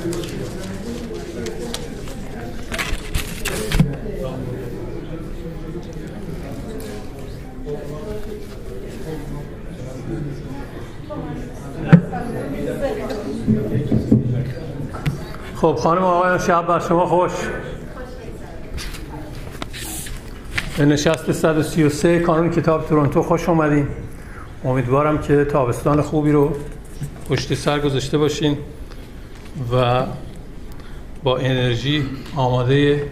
خب خانم آقایان شب بر شما خوش. به نشست 133 کانون کتاب تورنتو خوش اومدین. امیدوارم که تابستان خوبی رو پشت سر گذاشته باشین. و با انرژی آماده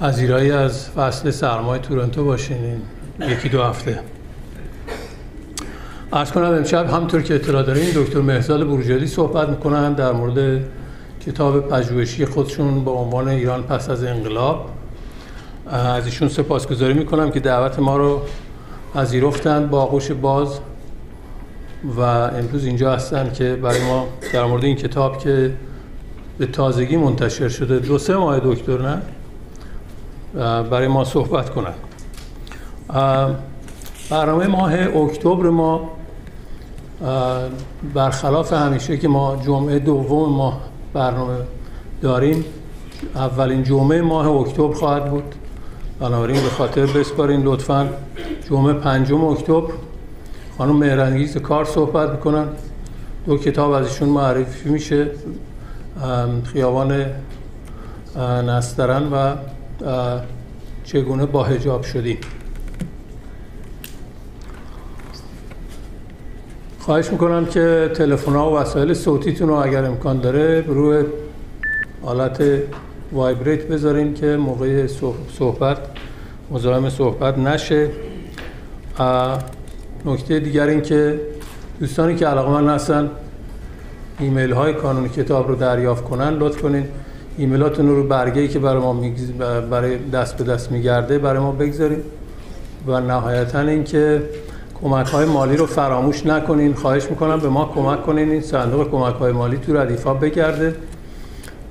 پذیرایی از فصل سرمای تورنتو باشین یکی دو هفته. ارز کنم امشب همطور که اطلاع دارین دکتر مهزاد بروجردی صحبت می‌کنن در مورد کتاب پژوهشی خودشون با عنوان ایران پس از انقلاب. از ایشون سپاسگزاری می‌کنم که دعوت ما رو پذیرفتند با آغوش باز. و امروز اینجا هستن که برای ما در مورد این کتاب که به تازگی منتشر شده دو سه ماه دکتر نه؟ برای ما صحبت کنند برنامه ماه اکتبر ما برخلاف همیشه که ما جمعه دوم ما برنامه داریم اولین جمعه ماه اکتبر خواهد بود. بنابراین به خاطر بسپارین لطفا جمعه پنجم اکتبر خانم مهرانگیز کار صحبت می‌کنن. دو کتاب از ایشون معرفی میشه. خیابان نسترن و چگونه با هجاب شدیم. خواهش می‌کنم که تلفن ها و وسایل صوتیتون رو اگر امکان داره روی حالت vibrate بذارین که موقع صحبت مزاحم صحبت نشه. نکته دیگر این که دوستانی که علاقه‌مند هستن ایمیل های کانون کتاب رو دریافت کنن لطف کنین. ایمیلاتون رو برگه ای که برای ما برای دست به دست میگرده برای ما بگذارین. و نهایتا اینکه کمک های مالی رو فراموش نکنین. خواهش می‌کنم به ما کمک کنین. این صندوق کمک های مالی تو ردیفا بگرده.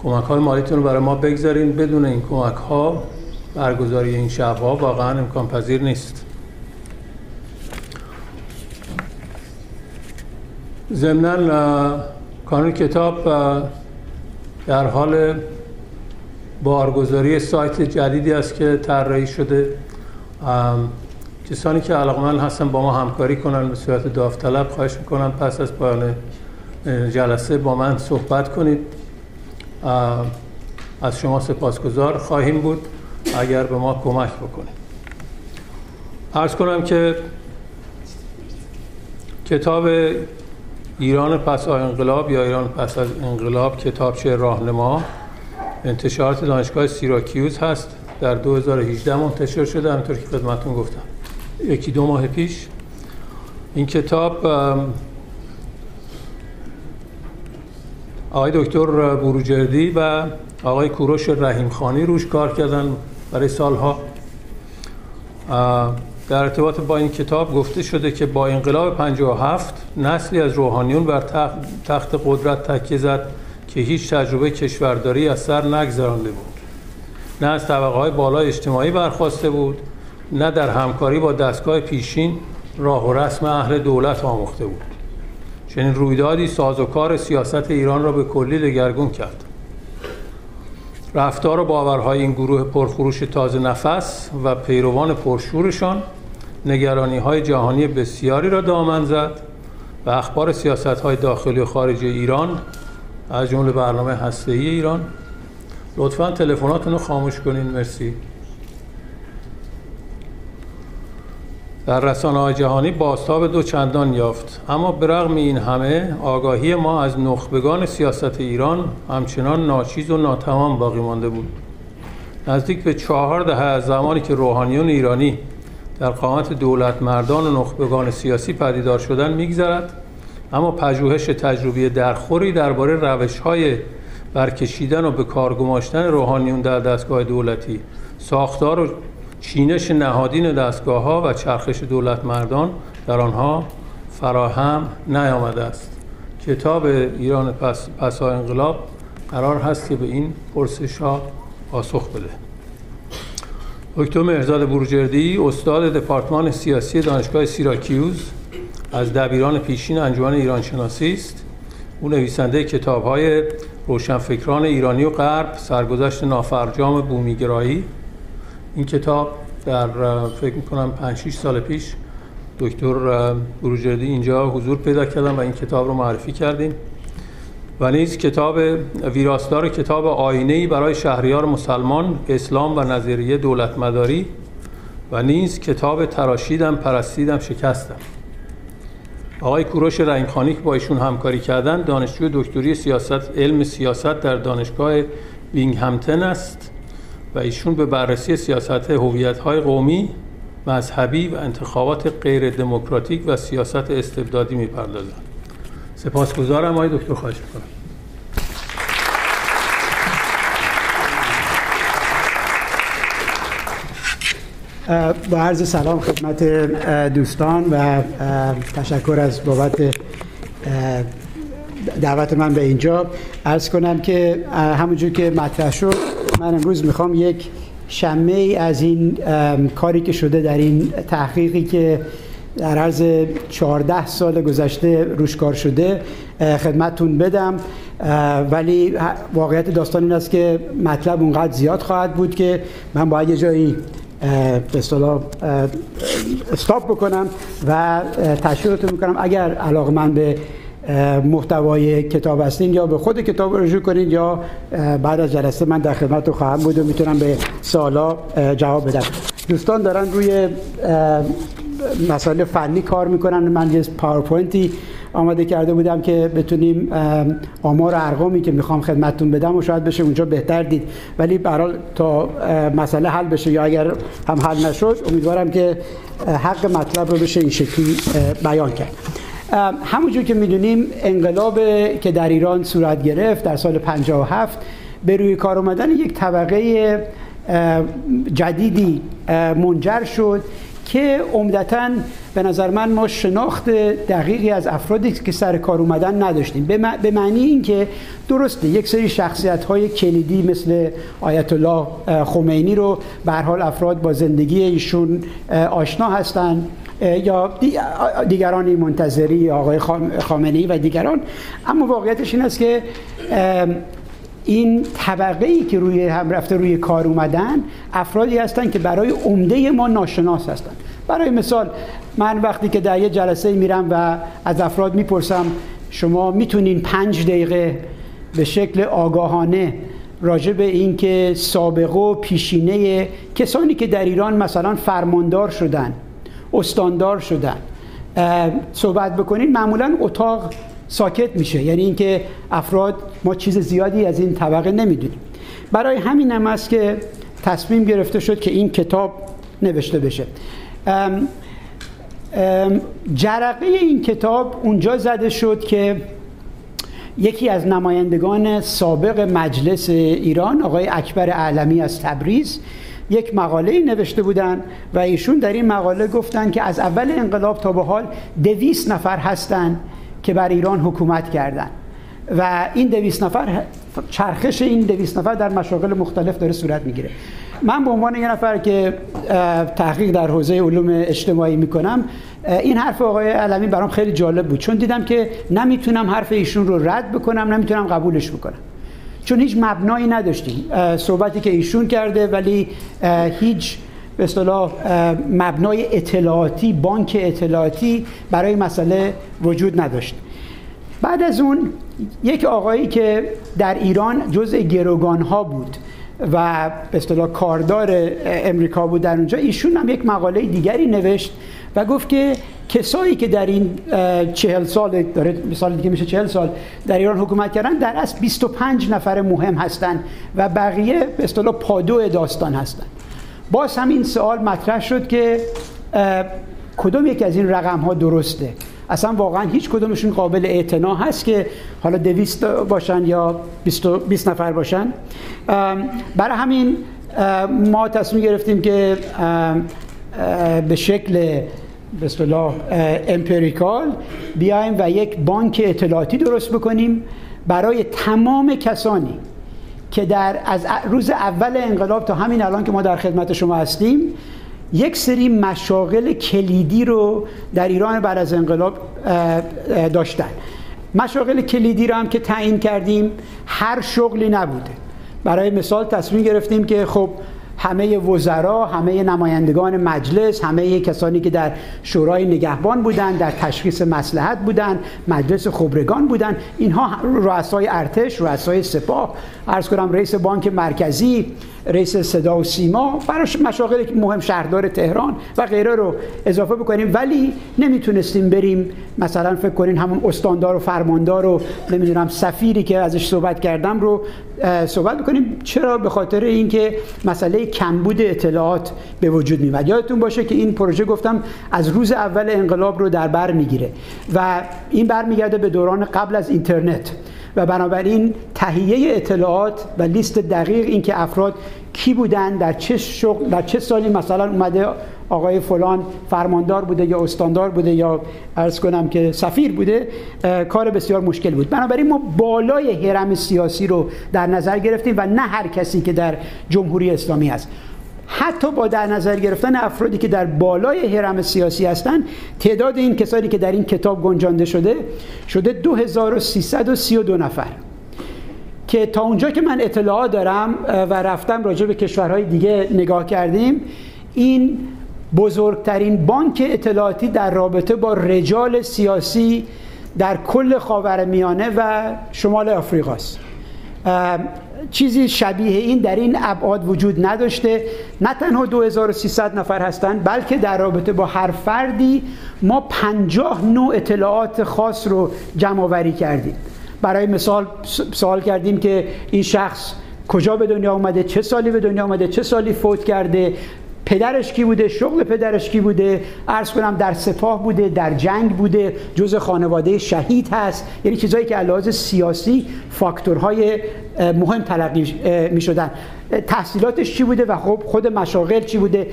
کمک های مالیتون رو برای ما بگذارین. بدون این کمک ها برگزاری این شب ها واقعا امکان پذیر نیست. ضمنا کانون کتاب در حال بارگذاری سایت جدیدی است که طراحی شده. کسانی که علاقمند هستن با ما همکاری کنن به صورت داوطلب خواهش می‌کنم پس از پایان جلسه با من صحبت کنید. از شما سپاسگزار خواهیم بود. اگر به ما کمک بکنید. ارز کنم که کتاب ایران پس از انقلاب یا ایران پس از انقلاب کتابچه راهنما. انتشارات دانشگاه سیراکیوز هست. در 2018 منتشر شده. همونطور که خدمتون گفتم. یکی دو ماه پیش. این کتاب آقای دکتر بروجردی و آقای کوروش رحیم خانی روش کار کردن برای سالها. در ارتباط با این کتاب گفته شده که با انقلاب 57 نسلی از روحانیون بر تخت قدرت تکیه زد که هیچ تجربه کشورداری از سر نگذرانده بود. نه از طبقه های بالای اجتماعی برخواسته بود نه در همکاری با دستگاه پیشین راه و رسم اهل دولت آموخته بود. چنین رویدادی سازوکار سیاست ایران را به کلی دگرگون کرد. رفتار و باورهای این گروه پرخروش تازه نفس و پیروان پرشورشان نگرانی های جهانی بسیاری را دامن زد. و اخبار سیاست های داخلی و خارجی ایران از جمله برنامه هسته‌ای ایران. لطفا تلفناتونو خاموش کنین. مرسی. در رسانه جهانی باستاب دو چندان یافت. اما برغم این همه آگاهی ما از نخبگان سیاست ایران همچنان ناچیز و ناتمام باقی مانده بود. نزدیک به چهار دهه از زمانی که روحانیون ایرانی در قامت دولت مردان و نخبگان سیاسی پدیدار شدن میگذرد. اما پژوهش تجربی درخوری درباره روش های برکشیدن و به کار گماشتن روحانیون در دستگاه دولتی ساختار و چینش نهادین دستگاه ها و چرخش دولت مردان در آنها فراهم نیامده است. کتاب ایران پس, پس انقلاب قرار هست که به این پرسش ها پاسخ بده. دکتر مرزاد بروجردی استاد دپارتمان سیاسی دانشگاه سیراکیوز از دبیران پیشین انجمن ایران شناسی است. او نویسنده کتاب های روشنفکران ایرانی و غرب سرگذشت نافرجام بومیگرایی. این کتاب در فکر می‌کنم 5 6 سال پیش دکتر بروجردی اینجا حضور پیدا کردم و این کتاب رو معرفی کردیم. و نیز کتاب ویراستار کتاب آینه برای شهریار مسلمان اسلام و نظریه دولت مداری و نیز کتاب تراشیدم پرستیدم شکستم. آقای کوروش رنگخانی که با ایشون همکاری کردن دانشجوی دکتری سیاست علم سیاست در دانشگاه بینگهمتن است و ایشون به بررسی سیاست هویت‌های قومی مذهبی و انتخابات غیر دموکراتیک و سیاست استبدادی می‌پردازند. سپاسگزارم آقای دکتر خواهش می‌کنم. با عرض سلام خدمت دوستان و تشکر از بابت دعوت من به اینجا. عرض کنم که همونجور که مطرح شد من امروز می‌خوام یک شمه از این کاری که شده در این تحقیقی که در عرض 14 سال گذشته روش کار شده خدمتتون بدم. ولی واقعیت داستان این است که مطلب اونقدر زیاد خواهد بود که من باید یه جایی به اصطلاح stop بکنم و تشویقتون می‌کنم. اگر علاقه‌مند به محتوای کتاب هستین یا به خود کتاب رجوع کنین یا بعد از جلسه من در خدمت خواهم بود و می‌تونم به سوالا جواب بدم. دوستان دارن روی مسائل فنی کار می‌کنن. من یه PowerPoint ی آماده کرده بودم که بتونیم آمار و ارقامی که می‌خوام خدمتتون بدم و شاید بشه اونجا بهتر دید. ولی برحال تا مسئله حل بشه یا اگر هم حل نشد امیدوارم که حق مطلب رو بشه این شکلی بیان کرد. همونجور که می‌دونیم انقلاب که در ایران صورت گرفت در سال 57 به روی کار اومدن یک طبقه جدیدی منجر شد که عمدتا به نظر من ما شناخت دقیقی از افرادی که سر کار اومدن نداشتیم. به معنی اینکه درسته یک سری شخصیت های کلیدی مثل آیت الله خمینی رو به حال افراد با زندگی ایشون آشنا هستند یا دیگران منتظری آقای خامنه‌ای و دیگران. اما واقعیتش این است که این طبقه ای که روی هم رفته روی کار اومدن افرادی هستن که برای عمده ما ناشناس هستن. برای مثال من وقتی که در یه جلسه میرم و از افراد می‌پرسم شما می‌تونین پنج دقیقه به شکل آگاهانه راجع به این که سابقه و پیشینه کسانی که در ایران مثلا فرماندار شدن استاندار شدن صحبت بکنین معمولا اتاق ساکت میشه. یعنی اینکه افراد ما چیز زیادی از این طبقه نمی‌دونیم. برای همین هم است که تصمیم گرفته شد که این کتاب نوشته بشه. ام ام جرقه این کتاب اونجا زده شد که یکی از نمایندگان سابق مجلس ایران آقای اکبر اعلمی از تبریز یک مقاله نوشته بودن و ایشون در این مقاله گفتن که از اول انقلاب تا به حال دویست نفر هستند که بر ایران حکومت کردند و این دویست نفر چرخش این دویست نفر در مشاغل مختلف داره صورت می‌گیره. من به عنوان یه نفر که تحقیق در حوزه علوم اجتماعی می‌کنم این حرف آقای علمی برام خیلی جالب بود. چون دیدم که نمی‌تونم حرف ایشون رو رد بکنم نمی‌تونم قبولش بکنم. چون هیچ مبنایی نداشتیم صحبتی که ایشون کرده ولی هیچ به اصطلاح مبنای اطلاعاتی بانک اطلاعاتی برای مسئله وجود نداشت. بعد از اون یک آقایی که در ایران جزء گروگان ها بود و به اصطلاح کاردار امریکا بود در اونجا ایشون هم یک مقاله دیگری نوشت و گفت که کسایی که در این چهل سال داره مثال دیگه میشه چهل سال در ایران حکومت کردن در اصل 25 نفر مهم هستند و بقیه به اصطلاح پادو داستان هستند باز هم این سوال مطرح شد که کدوم یک از این رقم ها درسته؟ اصلا واقعا هیچ کدومشون قابل اعتنا هست که حالا دویست باشن یا بیست نفر باشن. برای همین ما تصمیم گرفتیم که به شکل به اصطلاح امپریکال بیایم و یک بانک اطلاعاتی درست بکنیم برای تمام کسانی که در از روز اول انقلاب تا همین الان که ما در خدمت شما هستیم یک سری مشاغل کلیدی رو در ایران بعد از انقلاب داشتن. مشاغل کلیدی رو هم که تعیین کردیم هر شغلی نبوده. برای مثال تصمیم گرفتیم که خب همه وزرا همه نمایندگان مجلس همه کسانی که در شورای نگهبان بودند در تشخیص مسلحت بودند مجلس خبرگان بودند. اینها رؤسای ارتش رؤسای سپاه. عرض کنم رئیس بانک مرکزی رئیس صدا و سیما براش مشاغل مهم شهردار تهران و غیره رو اضافه بکنیم. ولی نمی‌تونستیم بریم مثلا فکر کنین همون استاندار و فرماندار رو نمی‌دونم سفیری که ازش صحبت کردم رو صحبت بکنیم. چرا؟ به خاطر اینکه مسئله کمبود اطلاعات به وجود میاد یادتون باشه که این پروژه گفتم از روز اول انقلاب رو در بر می‌گیره و این برمیگرده به دوران قبل از اینترنت. و بنابراین تهیه اطلاعات و لیست دقیق اینکه افراد کی بودن در چه شغل در چه سالی مثلا اومده آقای فلان فرماندار بوده یا استاندار بوده یا ارز کنم که سفیر بوده کار بسیار مشکل بود. بنابراین ما بالای حرم سیاسی رو در نظر گرفتیم و نه هر کسی که در جمهوری اسلامی است حتی با در نظر گرفتن افرادی که در بالای حرم سیاسی هستند تعداد این کسانی که در این کتاب گنجانده شده شده 2332 نفر. که تا اونجا که من اطلاعات دارم و رفتم راجع به کشورهای دیگه نگاه کردیم این بزرگترین بانک اطلاعاتی در رابطه با رجال سیاسی در کل خاورمیانه و شمال آفریقاست. چیزی شبیه این در این ابعاد وجود نداشته. نه تنها 2300 نفر هستند بلکه در رابطه با هر فردی ما 50 نوع اطلاعات خاص رو جمع آوری کردیم. برای مثال سوال کردیم که این شخص کجا به دنیا آمده چه سالی به دنیا آمده چه سالی فوت کرده پدرش کی بوده؟ شغل پدرش کی بوده؟ عرض کنم در سپاه بوده در جنگ بوده جز خانواده شهید هست. یعنی چیزایی که علاوه سیاسی فاکتورهای مهم تلقی می شدن تحصیلاتش چی بوده و خب خود مشاغل چی بوده؟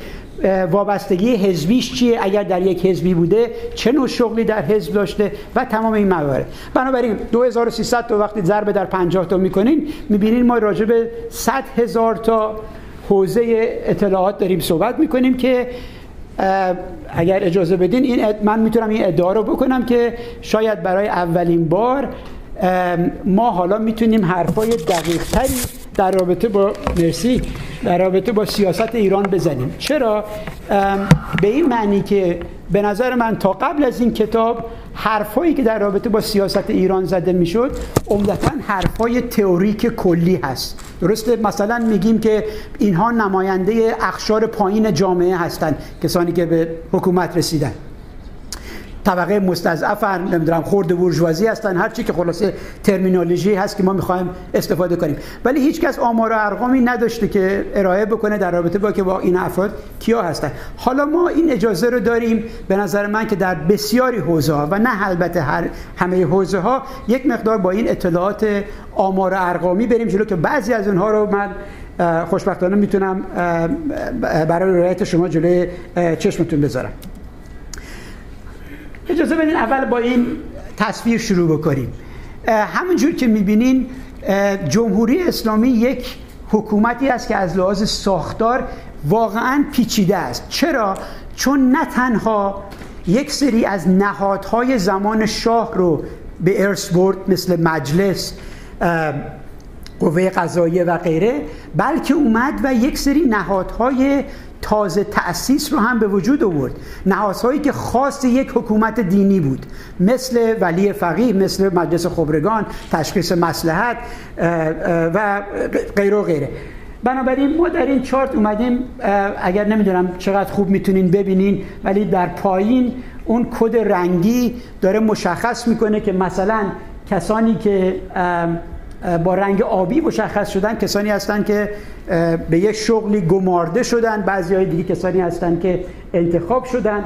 وابستگی حزبیش چیه؟ اگر در یک حزبی بوده چه نوع شغلی در حزب داشته؟ و تمام این موارد. بنابراین 2300 تا وقتی ضرب در 50 تا می‌کنین می‌بینین ما راجع به 100 هزار تا حوزه اطلاعات داریم صحبت می‌کنیم که اگر اجازه بدین این من می‌تونم این ادعا رو بکنم که شاید برای اولین بار ما حالا می‌تونیم حرفای دقیق تری در رابطه با مرسی در رابطه با سیاست ایران بزنیم. چرا؟ به این معنی که به نظر من تا قبل از این کتاب حرفایی که در رابطه با سیاست ایران زده می‌شد عمدتا حرفای تئوریک کلی هست. درسته؟ مثلا میگیم که اینها نماینده اخشار پایین جامعه هستند کسانی که به حکومت رسیدن. طبقه مستضعفن نمی‌دونم خورده بورژوازی هستن هر چی که خلاصه ترمینولوژی هست که ما می‌خوایم استفاده کنیم. ولی هیچ کس آمار و ارقامی نداشته که ارائه بکنه در رابطه با که با این افراد کیا هستن. حالا ما این اجازه رو داریم به نظر من که در بسیاری حوزه ها و نه البته هر همه حوزه ها یک مقدار با این اطلاعات آمار و ارقامی بریم جلو که بعضی از اونها رو من خوشبختانه می‌تونم برای رعایت شما جلوی چشمتون بذارم. اجازه بدین اول با این تصویر شروع بکنیم همونجور که می‌بینین جمهوری اسلامی یک حکومتی است که از لحاظ ساختار واقعا پیچیده است چرا؟ چون نه تنها یک سری از نهادهای زمان شاه رو به ارث برد مثل مجلس قوه قضاییه و غیره بلکه اومد و یک سری نهادهای تازه تأسیس رو هم به وجود آورد. نهادهایی که خاص یک حکومت دینی بود. مثل ولی فقیه مثل مجلس خبرگان تشخیص مسلحت و غیر و غیره. بنابراین ما در این چارت اومدیم اگر نمی‌دونم چقدر خوب می‌تونین ببینین ولی در پایین اون کد رنگی داره مشخص می‌کنه که مثلا کسانی که با رنگ آبی مشخص شدن کسانی هستند که به یک شغلی گمارده شدن. بعضی های دیگه کسانی هستند که انتخاب شدن.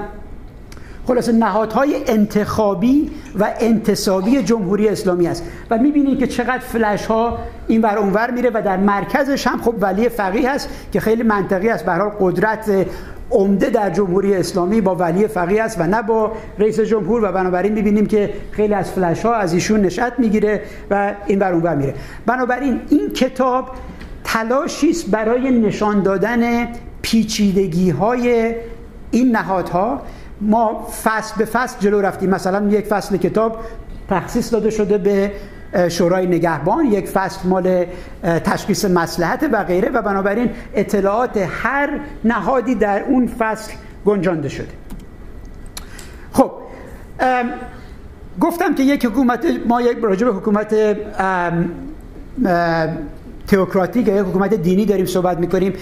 خلاصه نهادهای انتخابی و انتصابی جمهوری اسلامی است. و می‌بینید که چقدر فلش ها این ور اونور میره و در مرکزش هم خب ولی فقیه هست که خیلی منطقی است. به قدرت عمده در جمهوری اسلامی با ولی فقیه است و نه با رئیس جمهور و بنابراین می‌بینیم که خیلی از فلش ها از ایشون نشأت می‌گیره و این بر اون میره. بنابراین این کتاب تلاشی است برای نشان دادن پیچیدگی های این نهادها. ما فصل به فصل جلو رفتیم. مثلا یک فصل کتاب تخصیص داده شده به شورای نگهبان یک فصل مال تشخیص مسلحت و غیره و بنابراین اطلاعات هر نهادی در اون فصل گنجانده شده. خب گفتم که یک حکومت ما یک راجع به حکومت تئوکراتیک یک حکومت دینی داریم صحبت می‌کنیم.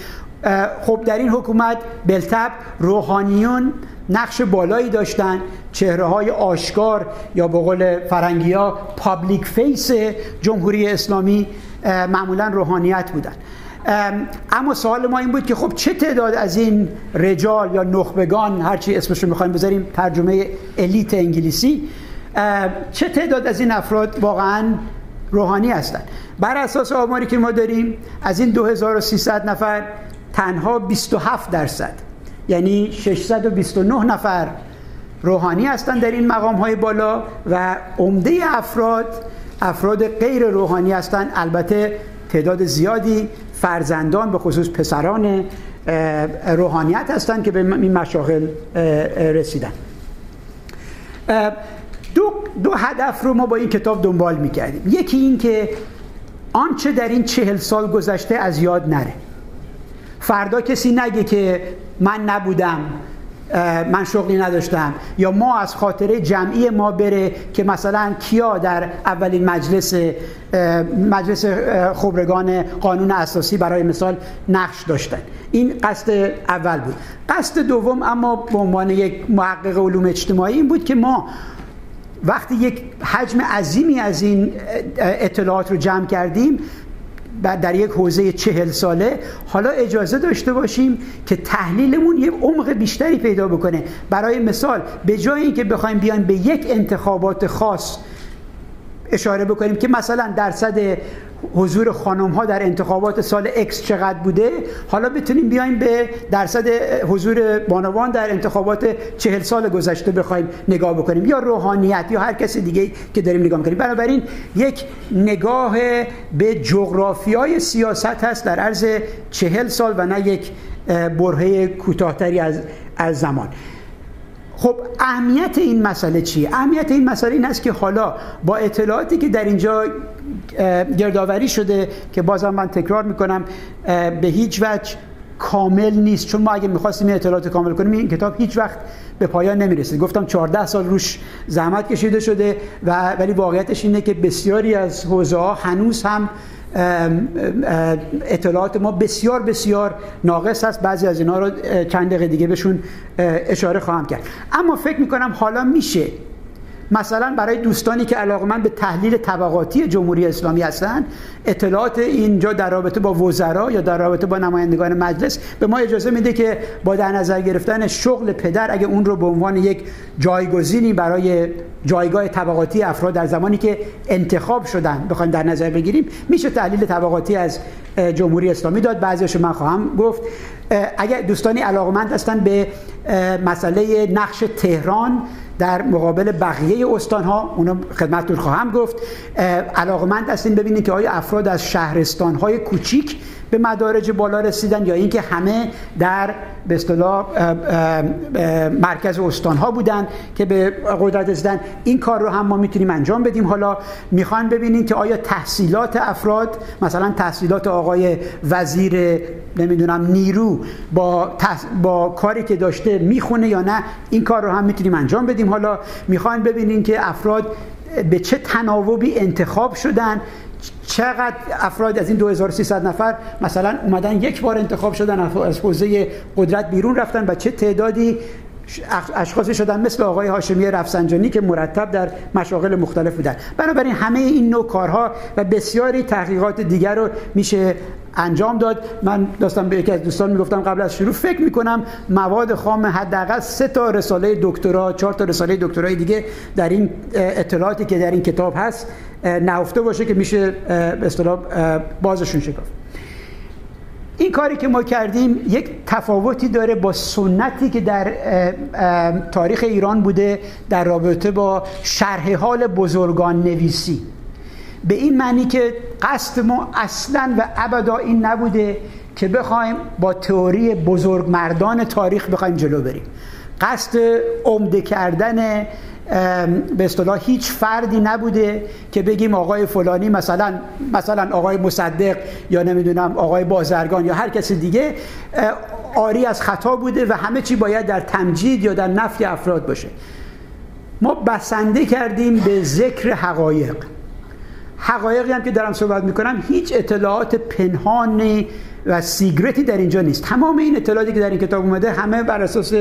خب در این حکومت بالطبع روحانیون نقش بالایی داشتن چهره های آشکار یا به قول فرنگی ها public face جمهوری اسلامی معمولا روحانیت بودن. اما سوال ما این بود که خب چه تعداد از این رجال یا نخبگان هرچی اسمش رو می‌خوایم بذاریم ترجمه الیت انگلیسی چه تعداد از این افراد واقعا روحانی هستند بر اساس آماری که ما داریم از این 2300 نفر تنها 27 درصد. یعنی 629 نفر روحانی هستند در این مقام های بالا و عمده افراد افراد غیر روحانی هستند البته تعداد زیادی فرزندان به خصوص پسران روحانیت هستند که به این مشاغل رسیدن. دو, دو هدف رو ما با این کتاب دنبال می‌کردیم. یکی این که آنچه در این چهل سال گذشته از یاد نره. فردا کسی نگه که من نبودم من شغلی نداشتم. یا ما از خاطره جمعی ما بره که مثلا کیا در اولین مجلس مجلس خبرگان قانون اساسی برای مثال نقش داشتن. این قصد اول بود. قصد دوم اما به عنوان یک محقق علوم اجتماعی این بود که ما وقتی یک حجم عظیمی از این اطلاعات رو جمع کردیم در یک حوزه چهل ساله حالا اجازه داشته باشیم که تحلیلمون یه عمق بیشتری پیدا بکنه. برای مثال به جای اینکه بخوایم بیان به یک انتخابات خاص اشاره بکنیم که مثلا درصد حضور خانم ها در انتخابات سال X چقدر بوده؟ حالا بتونیم بیایم به درصد حضور بانوان در انتخابات چهل سال گذشته بخوایم نگاه بکنیم. یا روحانیت یا هر کسی دیگه که داریم نگاه می‌کنیم. بنابراین یک نگاه به جغرافیای سیاست هست در عرض چهل سال و نه یک برهه کوتاهتری از از زمان. خب اهمیت این مسئله چیه؟ اهمیت این مسئله این است که حالا با اطلاعاتی که در اینجا گردآوری شده که بازم من تکرار می‌کنم به هیچ وجه کامل نیست. چون ما اگه می‌خواستیم این اطلاعات کامل کنیم این کتاب هیچ وقت به پایان نمی‌رسید. گفتم 14 سال روش زحمت کشیده شده و ولی واقعیتش اینه که بسیاری از حوزه ها هنوز هم اطلاعات ما بسیار بسیار ناقص هست بعضی از اینا رو چند دقیقه دیگه بهشون اشاره خواهم کرد. اما فکر می‌کنم حالا میشه مثلا برای دوستانی که علاقمند به تحلیل طبقاتی جمهوری اسلامی هستند اطلاعات اینجا در رابطه با وزرا یا در رابطه با نمایندگان مجلس به ما اجازه میده که با در نظر گرفتن شغل پدر اگه اون رو به عنوان یک جایگزینی برای جایگاه طبقاتی افراد در زمانی که انتخاب شدن بخوایم در نظر بگیریم میشه تحلیل طبقاتی از جمهوری اسلامی داد. بعضیش من خواهم گفت. اگر دوستانی علاقمند هستن به مسئله نقش تهران در مقابل بقیه استان ها اونو خدمتتون خواهم گفت علاقمند هستین ببینید که آیا افراد از شهرستان های کوچیک به مدارج بالا رسیدن یا اینکه همه در به اصطلاح مرکز استان ها بودن که به قدرت رسیدن این کار رو هم ما می‌تونیم انجام بدیم. حالا می‌خوان ببینیم که آیا تحصیلات افراد مثلا تحصیلات آقای وزیر نمی‌دونم نیرو با, با کاری که داشته می‌خونه یا نه این کار رو هم می‌تونیم انجام بدیم. حالا می‌خوان ببینیم که افراد به چه تناوبی انتخاب شدن چقدر افراد از این 2300 نفر مثلا اومدن یک بار انتخاب شدن از حوزه قدرت بیرون رفتن و چه تعدادی اشخاصی شدن مثل آقای هاشمی رفسنجانی که مرتب در مشاغل مختلف بودن. بنابراین همه این نوع کارها و بسیاری تحقیقات دیگر رو میشه انجام داد. من داشتم به یکی از دوستان می‌گفتم قبل از شروع فکر می‌کنم مواد خام حداقل سه تا رساله دکترا چهار تا رساله دکترای دیگه در این اطلاعاتی که در این کتاب هست نهفته باشه که میشه به اصطلاح بازشون شکافت. این کاری که ما کردیم یک تفاوتی داره با سنتی که در تاریخ ایران بوده در رابطه با شرح حال بزرگان نویسی. به این معنی که قصد ما اصلا و ابدا این نبوده که بخوایم با تئوری بزرگ مردان تاریخ بخوایم جلو بریم. قصد عمده کردن به اصطلاح هیچ فردی نبوده که بگیم آقای فلانی مثلا مثلا آقای مصدق یا نمی‌دونم آقای بازرگان یا هر کسی دیگه آری از خطا بوده و همه چی باید در تمجید یا در نفی افراد باشه. ما بسنده کردیم به ذکر حقایق. حقایقی هم که دارم صحبت می‌کنم هیچ اطلاعات پنهانی و سیگرتی در اینجا نیست. تمام این اطلاعاتی که در این کتاب اومده همه بر اساس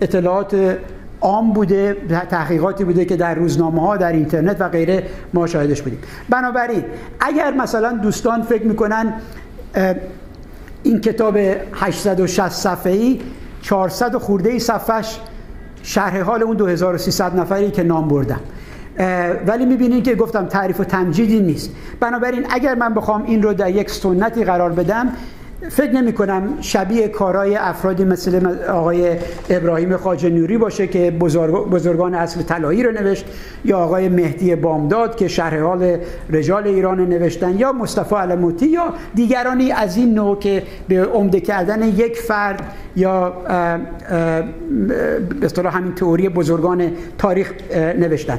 اطلاعات عام بوده تحقیقاتی بوده که در روزنامه ها در اینترنت و غیره ما شاهدش بودیم. بنابراین اگر مثلا دوستان فکر می‌کنن این کتاب 860 صفحه‌ای 400 خورده صفحش شرح حال اون 2300 نفری که نام بردم. ولی می‌بینید که گفتم تعریف و تمجیدی نیست. بنابراین اگر من بخوام این رو در یک سنتی قرار بدم فکر نمی کنم شبیه کارهای افرادی مثل آقای ابراهیم خاج نوری باشه که بزرگان اصل طلایی رو نوشت یا آقای مهدی بامداد که شرح حال رجال ایران نوشتن یا مصطفی علموتی یا دیگرانی از این نوع که به عمده کردن یک فرد یا به اصطلاح همین تئوری بزرگان تاریخ نوشتن.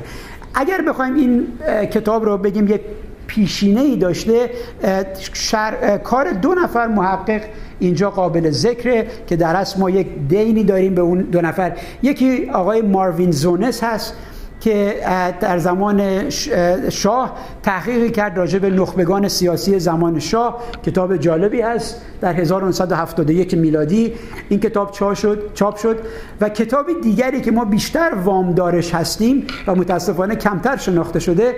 اگر بخوایم این کتاب رو بگیم یک پیشینه ای داشته کار دو نفر محقق اینجا قابل ذکره که در اصل ما یک دینی داریم به اون دو نفر. یکی آقای ماروین زونس هست. که در زمان شاه تحقیقی کرد راجع به نخبگان سیاسی زمان شاه. کتاب جالبی هست در 1971 میلادی. این کتاب چاپ شد؟ چاپ شد. و کتاب دیگری که ما بیشتر وامدارش هستیم و متاسفانه کمتر شناخته شده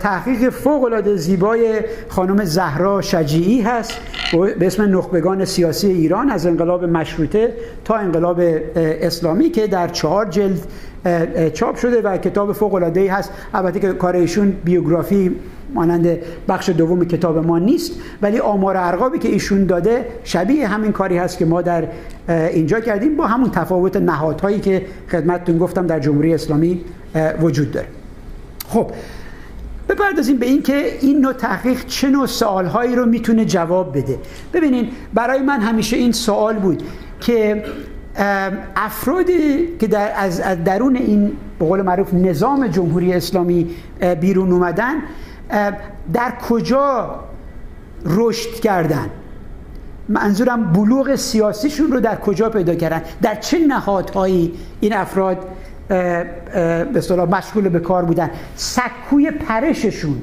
تحقیق فوق العاده زیبای خانم زهرا شجیعی هست. به اسم نخبگان سیاسی ایران از انقلاب مشروطه تا انقلاب اسلامی که در چهار جلد چاپ شده و کتاب فوق العاده ای هست. البته که کار ایشون بیوگرافی مانند بخش دوم کتاب ما نیست ولی آمار ارقابی که ایشون داده شبیه همین کاری هست که ما در اینجا کردیم با همون تفاوت نهادهایی که خدمتتون گفتم در جمهوری اسلامی وجود داره. خب بپردازیم به این که این نوع تحقیق چه نوع سوالهایی رو می‌تونه جواب بده. ببینین برای من همیشه این سوال بود که افرادی که در از درون این به قول معروف نظام جمهوری اسلامی بیرون اومدن در کجا رشد کردن؟ منظورم بلوغ سیاسیشون رو در کجا پیدا کردن؟ در چه نهادهایی این افراد به مشغول به کار بودن؟ سکوی پرششون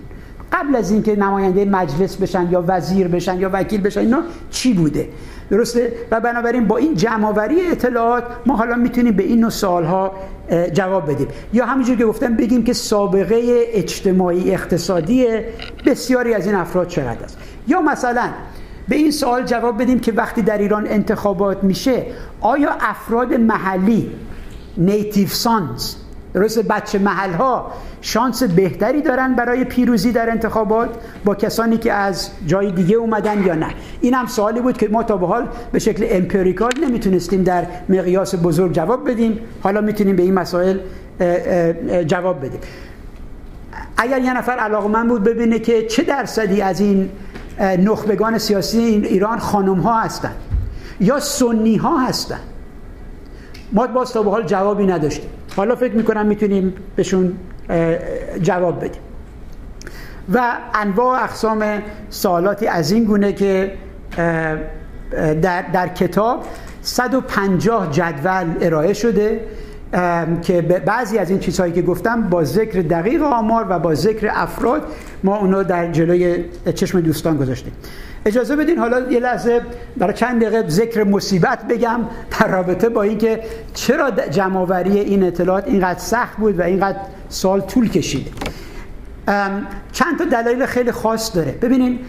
قبل از اینکه نماینده مجلس بشن یا وزیر بشن یا وکیل بشن اینا چی بوده؟ درسته؟ و بنابراین با این جمعآوری اطلاعات ما حالا می‌تونیم به این نوع ها جواب بدیم. یا همینجور که گفتم بگیم که سابقه اجتماعی اقتصادی بسیاری از این افراد چقدر است؟ یا مثلا به این سوال جواب بدیم که وقتی در ایران انتخابات میشه آیا افراد محلی نیتیو سانز درست بچه محل ها شانس بهتری دارن برای پیروزی در انتخابات با کسانی که از جای دیگه اومدن یا نه. این هم سوالی بود که ما تا به حال به شکل امپریکال نمی‌تونستیم در مقیاس بزرگ جواب بدیم. حالا می‌تونیم به این مسائل جواب بدیم. اگر یه نفر علاقمند بود ببینه که چه درصدی از این نخبگان سیاسی ایران خانم ها هستن یا سنی ها هستن ما باز تا به حال جوابی نداشتیم. حالا فکر می‌کنم می‌تونیم بهشون جواب بدیم. و انواع اقسام سوالاتی از این گونه که در, در کتاب 150 جدول ارائه شده که بعضی از این چیزهایی که گفتم با ذکر دقیق آمار و با ذکر افراد ما اونو در جلوی چشم دوستان گذاشتیم. اجازه بدین حالا یه لحظه برای چند دقیقه ذکر مصیبت بگم در رابطه با اینکه چرا جمعآوری این اطلاعات اینقدر سخت بود و اینقدر سال طول کشیده چند تا دلایل خیلی خاص داره. ببینین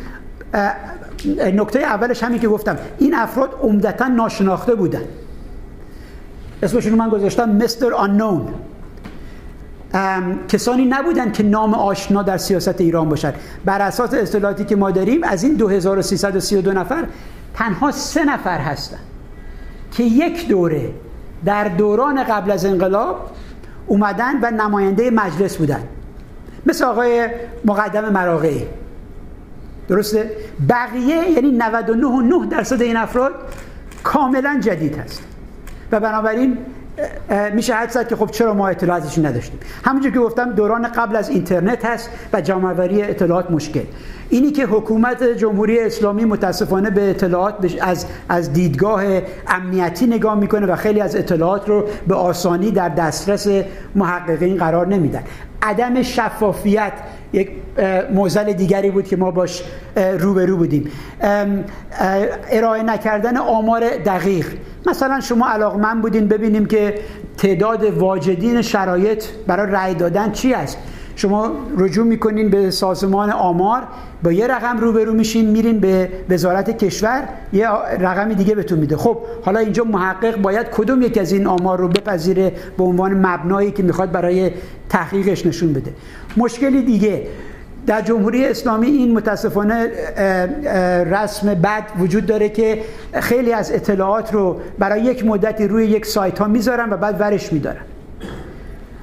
نکته اولش همین که گفتم این افراد عمدتا ناشناخته بودن. اسمشون من گذاشتم مستر آنون کسانی نبودن که نام آشنا در سیاست ایران باشد. بر اساس اصطلاحاتی که ما داریم از این 2332 نفر تنها سه نفر هستن که یک دوره در دوران قبل از انقلاب اومدن و نماینده مجلس بودن. مثل آقای مقدم مراغعی درسته؟ بقیه یعنی 99 درصد این افراد کاملا جدید هست. و بنابراین میشه حد که خب چرا ما اطلاعاتش نداشتیم؟ همونجور که گفتم دوران قبل از اینترنت هست و جمعوری اطلاعات مشکل. اینی که حکومت جمهوری اسلامی متاسفانه به اطلاعات از از دیدگاه امنیتی نگاه می‌کنه و خیلی از اطلاعات رو به آسانی در دسترس محققین قرار نمیدن. عدم شفافیت یک موزل دیگری بود که ما باش روبرو بودیم. ارائه نکردن آمار دقیق. مثلا شما علاقمند بودین ببینیم که تعداد واجدین شرایط برای رأی دادن چی است. شما رجوع می‌کنین به سازمان آمار با یه رقم روبرو میشین میرین به وزارت کشور یه رقمی دیگه بهتون میده. خب حالا اینجا محقق باید کدوم یک از این آمار رو بپذیره به عنوان مبنایی که می‌خواد برای تحقیقش نشون بده. مشکلی دیگه در جمهوری اسلامی این متاسفانه رسم بد وجود داره که خیلی از اطلاعات رو برای یک مدتی روی یک سایت ها می‌ذارن و بعد ورش میدارن.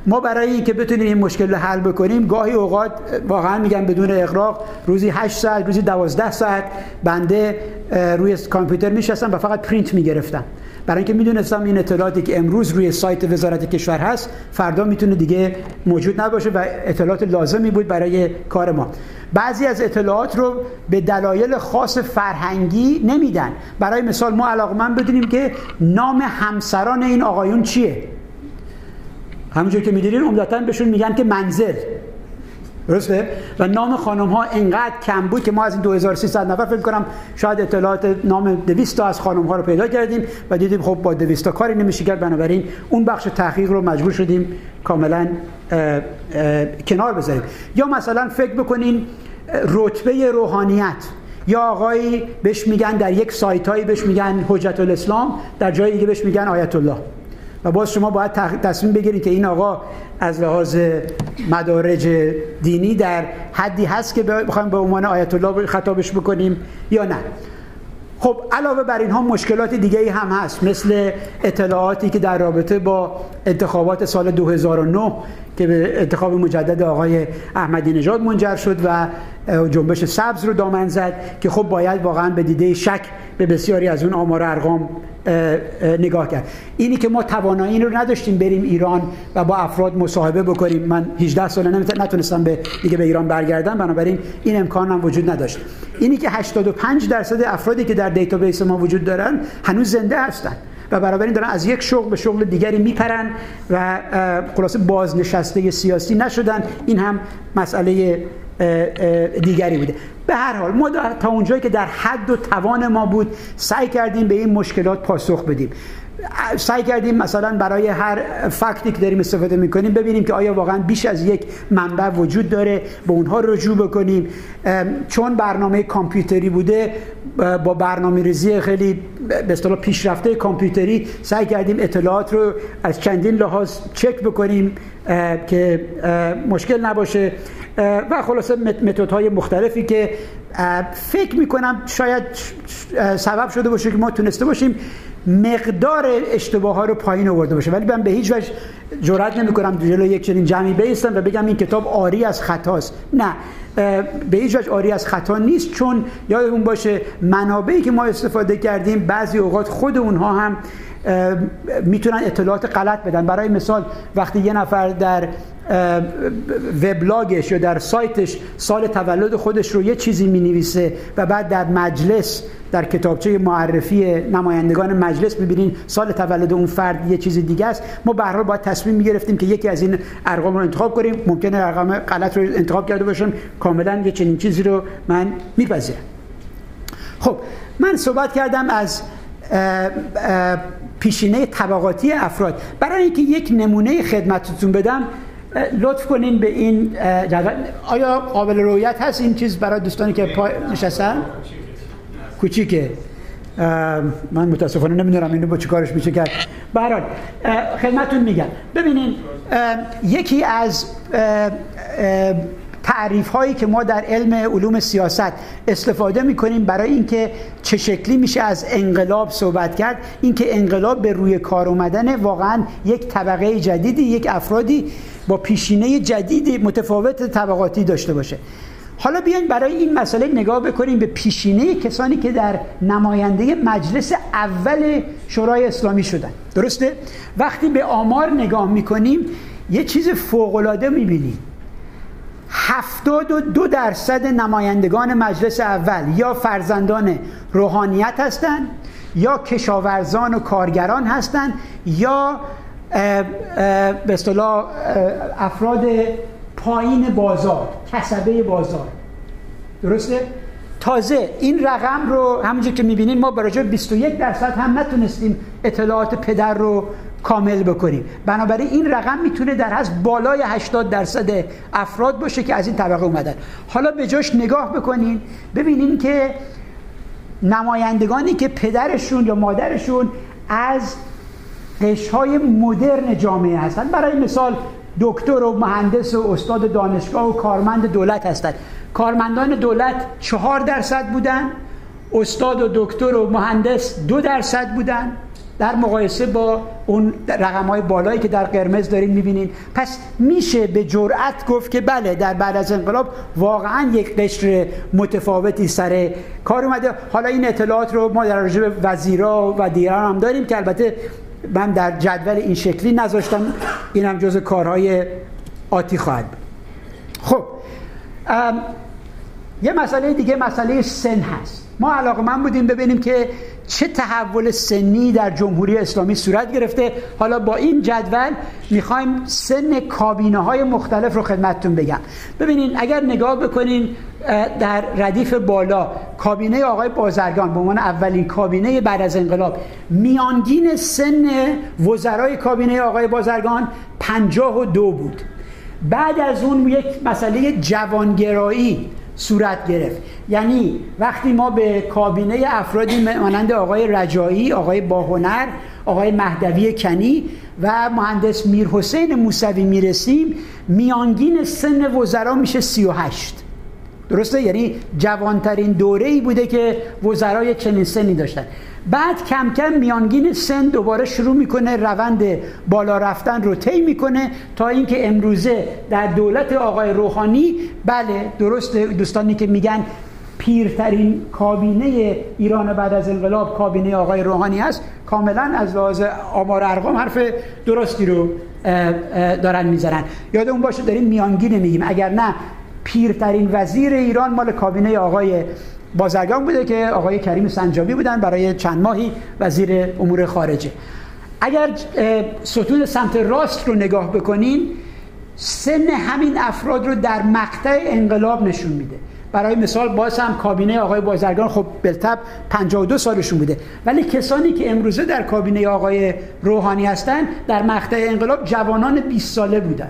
ما برای اینکه بتونیم این مشکل رو حل بکنیم گاهی اوقات واقعا میگم بدون اقراق روزی 8 ساعت روزی 12 ساعت بنده روی کامپیوتر میشستم و فقط پرینت می‌گرفتم. برای اینکه می‌دونستم این اطلاعاتی که امروز روی سایت وزارت کشور هست فردا می‌تونه دیگه موجود نباشه و اطلاعات لازمی بود برای کار ما. بعضی از اطلاعات رو به دلایل خاص فرهنگی نمیدن. برای مثال ما علاقمند بدونیم که نام همسران این آقایون چیه. همونجور که می‌دونین عمدتا بهشون میگن که منزل. درسته؟ و نام خانم ها انقدر کم بود که ما از این 2300 نفر فکر کنم شاید اطلاعات نام 200 تا از خانم ها رو پیدا کردیم و دیدیم خب با 200 تا کاری نمیشه کرد. بنابراین اون بخش تحقیق رو مجبور شدیم کاملا کنار بذاریم. یا مثلا فکر بکنین رتبه روحانیت. یا آقایی بهش میگن در یک سایت هایی بهش میگن حجت الاسلام در جای دیگه بهش میگن آیت الله و باز شما باید تصمیم بگیرید که این آقا از لحاظ مدارج دینی در حدی هست که بخوایم به عنوان آیت الله خطابش بکنیم یا نه. خب علاوه بر اینها مشکلات دیگه ای هم هست مثل اطلاعاتی که در رابطه با انتخابات سال 2009 که به انتخاب مجدد آقای احمدی نژاد منجر شد و جنبش سبز رو دامن زد که خب باید واقعا به دیده شک به بسیاری از اون آمار ارقام نگاه کرد. اینی که ما توانایی رو نداشتیم بریم ایران و با افراد مصاحبه بکنیم. من 18 ساله نتونستم به دیگه به ایران برگردم. بنابراین این امکان هم وجود نداشت. اینی که 85 درصد افرادی که در database ما وجود دارن هنوز زنده هستن. و بنابراین دارن از یک شغل به شغل دیگری میپرن و خلاصه بازنشسته سیاسی نشدن. این هم مسئله دیگری بوده. به هر حال ما تا اونجایی که در حد و توان ما بود سعی کردیم به این مشکلات پاسخ بدیم. سعی کردیم مثلا برای هر فکتی که داریم استفاده می‌کنیم ببینیم که آیا واقعا بیش از یک منبع وجود داره به اونها رجوع بکنیم. چون برنامه کامپیوتری بوده با برنامه ریزی خیلی به اصطلاح پیشرفته کامپیوتری سعی کردیم اطلاعات رو از چندین لحاظ چک بکنیم که مشکل نباشه. و خلاصه های مختلفی که فکر می‌کنم شاید سبب شده باشه که ما تونسته باشیم مقدار اشتباه ها رو پایین آورده باشه. ولی من به هیچ وجه جرئت نمی کنم جلو یک چنین جمعی بیستم و بگم این کتاب آری از خطاست. نه. به هیچ وجه آری از خطا نیست چون یادمون باشه منابعی که ما استفاده کردیم بعضی اوقات خود اونها هم می‌تونن اطلاعات غلط بدن. برای مثال وقتی یه نفر در وبلاگش یا در سایتش سال تولد خودش رو یه چیزی می نویسه و بعد در مجلس در کتابچه معرفی نمایندگان مجلس می‌بینین سال تولد اون فرد یه چیز دیگه است. ما به هر باید تصمیم می‌گرفتیم که یکی از این ارقام رو انتخاب کنیم. ممکنه ارقام غلط رو انتخاب کرده باشم کاملا یه چنین چیزی رو من میپذیرم. خب من صحبت کردم از پیشینه طبقاتی افراد. برای اینکه یک نمونه خدمتتون بدم لطف کنین به این جدول. آیا قابل رویت هست این چیز برای دوستانی که پا نشستن؟ کوچیکه. من متاسفانه نمی‌دونم اینو با چی کارش میشه کرد. برحال خدمتون میگم. ببینین یکی از تعریف هایی که ما در علم علوم سیاست استفاده می‌کنیم برای اینکه چه شکلی میشه از انقلاب صحبت کرد اینکه انقلاب به روی کار اومدن واقعا یک طبقه جدیدی یک افرادی با پیشینه جدیدی متفاوت طبقاتی داشته باشه. حالا بیاین برای این مسئله نگاه بکنیم به پیشینه کسانی که در نماینده مجلس اول شورای اسلامی شدن. درسته؟ وقتی به آمار نگاه می‌کنیم یه چیز فوقلاده می‌بینیم. هفتاد و دو درصد نمایندگان مجلس اول یا فرزندان روحانیت هستند یا کشاورزان و کارگران هستند یا به اصطلاح افراد پایین بازار کسبه بازار. درسته؟ تازه این رقم رو همونجور که می‌بینیم ما برای 21 درصد هم نتونستیم اطلاعات پدر رو کامل بکنیم. بنابراین این رقم می‌تونه در از بالای 80 درصد افراد باشه که از این طبقه اومدن. حالا به جاش نگاه بکنین ببینین که نمایندگانی که پدرشون یا مادرشون از قشهای مدرن جامعه هستند برای مثال دکتر و مهندس و استاد دانشگاه و کارمند دولت هستند کارمندان دولت چهار درصد بودن استاد و دکتر و مهندس دو درصد بودن. در مقایسه با اون رقم های بالایی که در قرمز دارین می‌بینین. پس میشه به جرأت گفت که بله در بعد از انقلاب واقعا یک قشر متفاوتی سر کار اومده. حالا این اطلاعات رو ما در رجب وزیرا و دیگران هم داریم که البته من در جدول این شکلی نذاشتم. این هم جز کارهای آتی خواهد خب یه مسئله دیگه مسئله سن هست. ما علاقه من بودیم ببینیم که چه تحول سنی در جمهوری اسلامی صورت گرفته؟ حالا با این جدول می‌خوایم سن کابینه های مختلف رو خدمتتون بگم. ببینین اگر نگاه بکنین در ردیف بالا کابینه آقای بازرگان به عنوان اولین کابینه بعد از انقلاب میانگین سن وزرای کابینه آقای بازرگان پنجاه و دو بود. بعد از اون یک مسئله جوانگرایی صورت گرفت. یعنی وقتی ما به کابینه افرادی مانند آقای رجایی، آقای باهنر، آقای مهدوی کنی و مهندس میر حسین موسوی می‌رسیم میانگین سن وزرا میشه 38 درسته؟ یعنی جوانترین دوره ای بوده که وزرای چنین سنی داشتن. بعد کم کم میانگین سن دوباره شروع می‌کنه روند بالا رفتن رو طی می‌کنه تا اینکه امروزه در دولت آقای روحانی بله درست دوستانی که میگن پیرترین کابینه ایران بعد از انقلاب کابینه آقای روحانی هست کاملا از لحاظ آمار ارقام حرف درستی رو دارن می‌ذارن یادمون باشه داریم میانگین میگیم. اگر نه پیرترین وزیر ایران مال کابینه آقای بازرگان بوده که آقای کریم سنجابی بودن برای چند ماهی وزیر امور خارجه. اگر ستون سمت راست رو نگاه بکنین سن همین افراد رو در مقطع انقلاب نشون میده. برای مثال باز هم کابینه آقای بازرگان خب بلتب 52 سالشون بوده. ولی کسانی که امروزه در کابینه آقای روحانی هستن در مقطع انقلاب جوانان 20 ساله بودن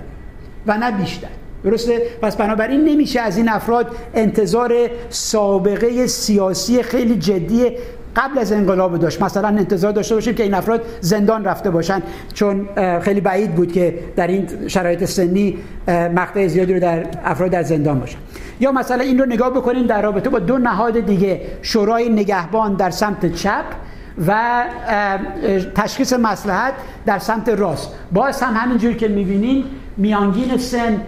و نه بیشتر. درسته؟ پس بنابراین نمیشه از این افراد انتظار سابقه سیاسی خیلی جدی قبل از انقلاب داشت. مثلا انتظار داشته باشیم که این افراد زندان رفته باشن. چون خیلی بعید بود که در این شرایط سنی مقطع زیادی رو در افراد در زندان باشن. یا مثلا این رو نگاه بکنیم در رابطه با دو نهاد دیگه شورای نگهبان در سمت چپ و تشخیص مسلحت در سمت راست. باز هم همینجور که می‌بینین میانگین سن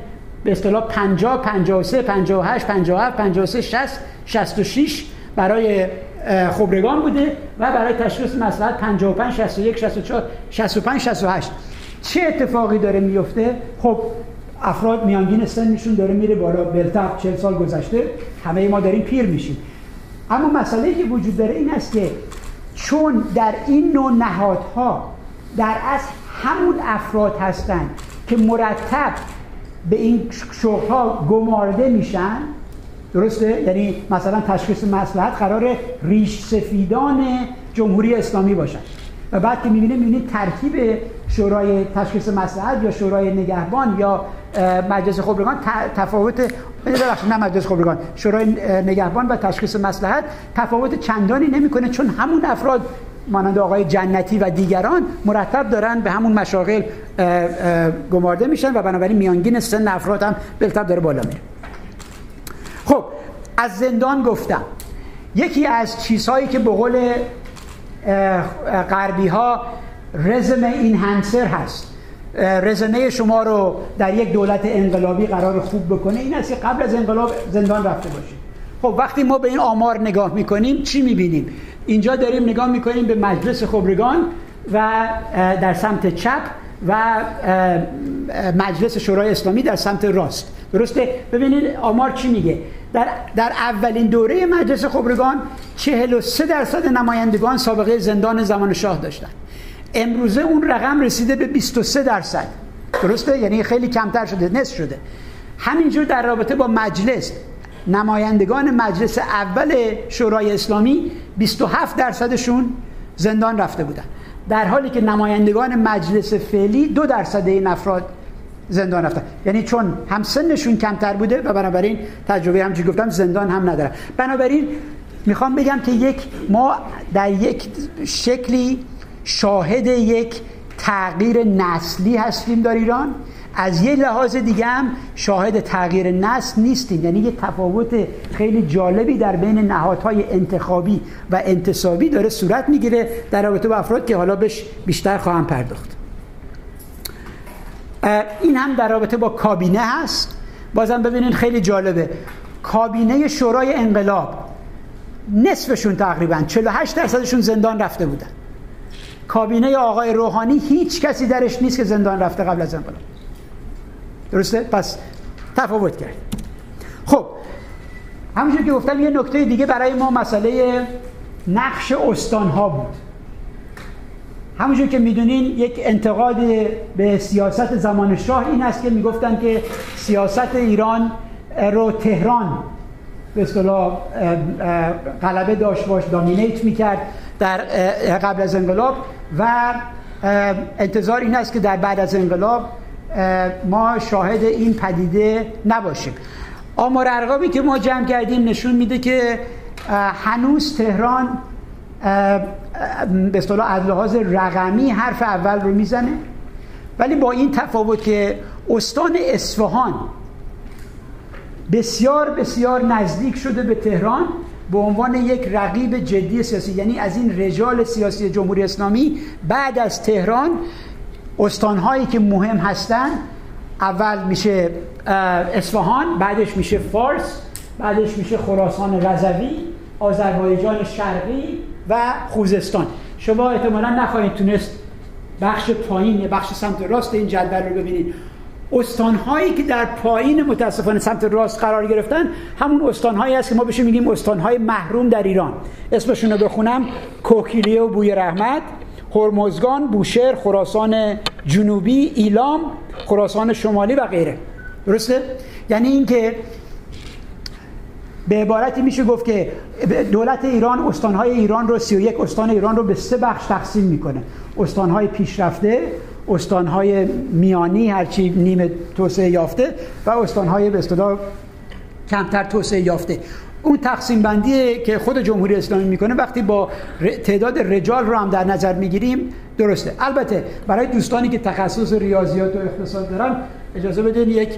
به اصطلاح 50 53 58 57 53 60 66 برای خبرگان بوده و برای تشخیص مسئله 55 61 64 65 68 چه اتفاقی داره میفته؟ خب افراد میانگین سنشون داره میره بالا بلتب 40 سال گذشته. همه ما داریم پیر میشیم. اما مسئله که وجود داره این است که چون در این نوع نهادها در از همون افراد هستند که مرتب به این شغلها گمارده میشن درسته؟ یعنی مثلا تشخیص مسلحت قرار ریش سفیدان جمهوری اسلامی باشن و بعد که می‌بینه می‌بینید ترکیب شورای تشخیص مسلحت یا شورای نگهبان یا مجلس خبرگان تفاوت نه مجلس خبرگان شورای نگهبان و تشخیص مسلحت تفاوت چندانی نمی‌کنه چون همون افراد مانند آقای جنتی و دیگران مرتب دارن به همون مشاغل گمارده میشن و بنابراین میانگین سن افراد هم بلتب داره بالا میره. خب از زندان گفتم. یکی از چیزهایی که به قول غربی ها رزم این هنسر هست. رزنه شما رو در یک دولت انقلابی قرار خوب بکنه این است که قبل از انقلاب زندان رفته باشید خب وقتی ما به این آمار نگاه می‌کنیم چی می‌بینیم؟ اینجا داریم نگاه می‌کنیم به مجلس خبرگان و در سمت چپ و مجلس شورای اسلامی در سمت راست. درسته؟ ببینید آمار چی میگه؟ در, در اولین دوره مجلس خبرگان 43 درصد نمایندگان سابقه زندان زمان شاه داشتن. امروزه اون رقم رسیده به 23 درصد. درسته؟ یعنی خیلی کمتر شده نصف شده. همینجور در رابطه با مجلس. نمایندگان مجلس اول شورای اسلامی 27 درصدشون زندان رفته بودن. در حالی که نمایندگان مجلس فعلی دو درصد این افراد زندان رفتن. یعنی چون هم سنشون کمتر بوده و بنابراین تجربه همچی گفتم زندان هم ندارن. بنابراین می‌خوام بگم که یک ما در یک شکلی شاهد یک تغییر نسلی هستیم در ایران. از یه لحاظ دیگه هم شاهد تغییر نسل نیستیم. یعنی یه تفاوت خیلی جالبی در بین نهادهای انتخابی و انتصابی داره صورت می‌گیره در رابطه با افراد که حالا بهش بیشتر خواهم پرداخت. این هم در رابطه با کابینه هست. بازم ببینید خیلی جالبه. کابینه شورای انقلاب نصفشون تقریبا 48 درصدشون زندان رفته بودن. کابینه آقای روحانی هیچ کسی درش نیست که زندان رفته قبل از انقلاب. درسته؟ پس تفاوت کرد خب همونجور که گفتم یه نکته دیگه برای ما مسئله نقش استانها بود همونجور که می‌دونین یک انتقاد به سیاست زمان شاه این است که می‌گفتن که سیاست ایران رو تهران به اصطلاح غلبه داشت باش دامینیت می‌کرد در قبل از انقلاب و انتظار این است که در بعد از انقلاب ما شاهد این پدیده نباشیم. آمار ارقامی که ما جمع کردیم نشون میده که هنوز تهران به اصطلاح از لحاظ رقمی حرف اول رو می‌زنه. ولی با این تفاوت که استان اصفهان بسیار بسیار نزدیک شده به تهران به عنوان یک رقیب جدی سیاسی یعنی از این رجال سیاسی جمهوری اسلامی بعد از تهران استانهایی که مهم هستن اول میشه اصفهان بعدش میشه فارس بعدش میشه خراسان رضوی آذربایجان شرقی و خوزستان. شما احتمالا نخواهید تونست بخش پایین یا بخش سمت راست این جدول رو ببینید. استانهایی که در پایین متاسفانه سمت راست قرار گرفتن همون استانهایی است که ما بشه میگیم استانهای محروم در ایران. اسمشون رو بخونم کوکیلیه و بوی رحمت. هرمزگان بوشهر خراسان جنوبی ایلام خراسان شمالی و غیره. درسته؟ یعنی اینکه به عبارتی میشه گفت که دولت ایران استانهای ایران رو 31 استان ایران رو به سه بخش تقسیم می‌کنه. استانهای پیشرفته استانهای میانی هرچی نیمه توسعه یافته و استانهای به کمتر توسعه یافته. اون تقسیم بندی که خود جمهوری اسلامی می‌کنه وقتی با تعداد رجال رو هم در نظر می‌گیریم درسته. البته برای دوستانی که تخصص ریاضیات و اقتصاد دارن اجازه بدین یک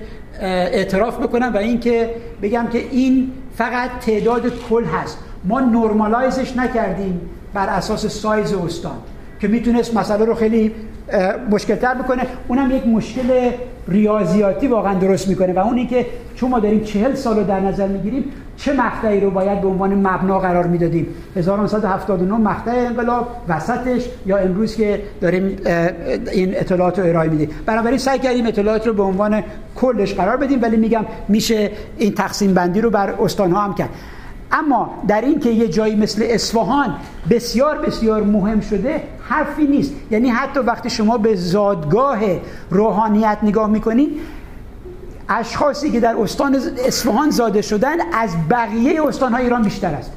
اعتراف بکنم و اینکه بگم که این فقط تعداد کل هست. ما نرمالایزش نکردیم بر اساس سایز استان که می‌تونست مسئله رو خیلی مشکلتر بکنه. اونم یک مشکل ریاضیاتی واقعا درست می‌کنه و اون که چون ما داریم چهل سال رو در نظر می‌گیریم چه مقطعی رو باید به عنوان مبنا قرار می‌دادیم؟ 1979 مقطع انقلاب وسطش یا امروز که داریم این اطلاعات رو ارائه میدیم بنابراین سعی کردیم اطلاعات رو به عنوان کلش قرار بدیم ولی میگم میشه این تقسیم بندی رو بر استانها هم کرد. اما در این که یه جایی مثل اصفهان بسیار بسیار مهم شده حرفی نیست. یعنی حتی وقتی شما به زادگاه روحانیت نگاه می‌کنید اشخاصی که در استان اصفهان زاده شدن از بقیه استانهای ایران بیشتر است.